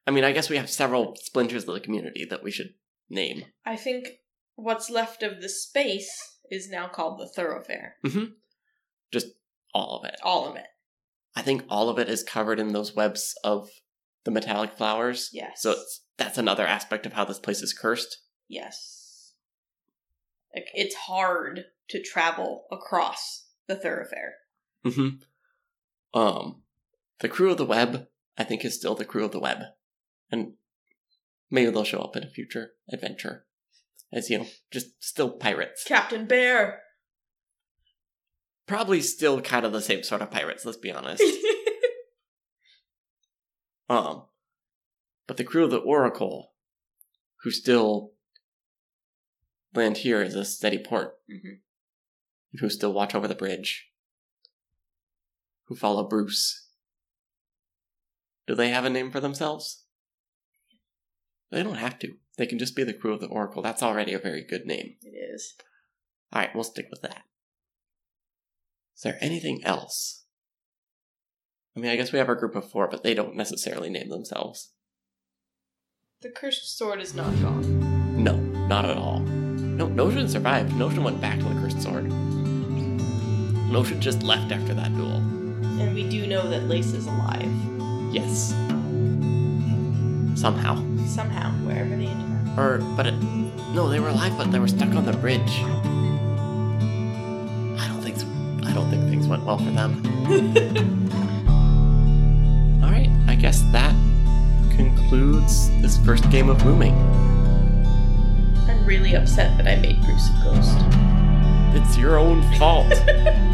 Speaker 1: I mean, I guess we have several splinters of the community that we should name.
Speaker 2: I think what's left of the space is now called the thoroughfare.
Speaker 1: Mm-hmm. Just all of it.
Speaker 2: All of it.
Speaker 1: I think all of it is covered in those webs of the metallic flowers.
Speaker 2: Yes.
Speaker 1: So it's, that's another aspect of how this place is cursed.
Speaker 2: Yes. Like it's hard to travel across the thoroughfare.
Speaker 1: Mm-hmm. Um, the crew of the web, I think, is still the crew of the web, and maybe they'll show up in a future adventure as you know, just still pirates.
Speaker 2: Captain Bear.
Speaker 1: Probably still kind of the same sort of pirates, let's be honest. [laughs] um, but the crew of the Oracle, who still land here as a steady port,
Speaker 2: Mhm.
Speaker 1: and who still watch over the bridge, who follow Bruce. Do they have a name for themselves? They don't have to. They can just be the crew of the Oracle. That's already a very good name.
Speaker 2: it is.
Speaker 1: Alright, we'll stick with that. Is there anything else? I mean, I guess we have our group of four, but they don't necessarily name themselves.
Speaker 2: The cursed sword is not gone.
Speaker 1: No, not at all. No, Notion survived. Notion went back to the Cursed Sword. Notion just left after that duel.
Speaker 2: And we do know that Lace is alive.
Speaker 1: Yes. Somehow.
Speaker 2: Somehow, wherever they interact.
Speaker 1: Or, but it, no, they were alive, but they were stuck on the bridge. I don't think, I don't think things went well for them. [laughs] All right, I guess that concludes this first game of looming.
Speaker 2: I'm really upset that I made Bruce a ghost.
Speaker 1: It's your own fault. [laughs]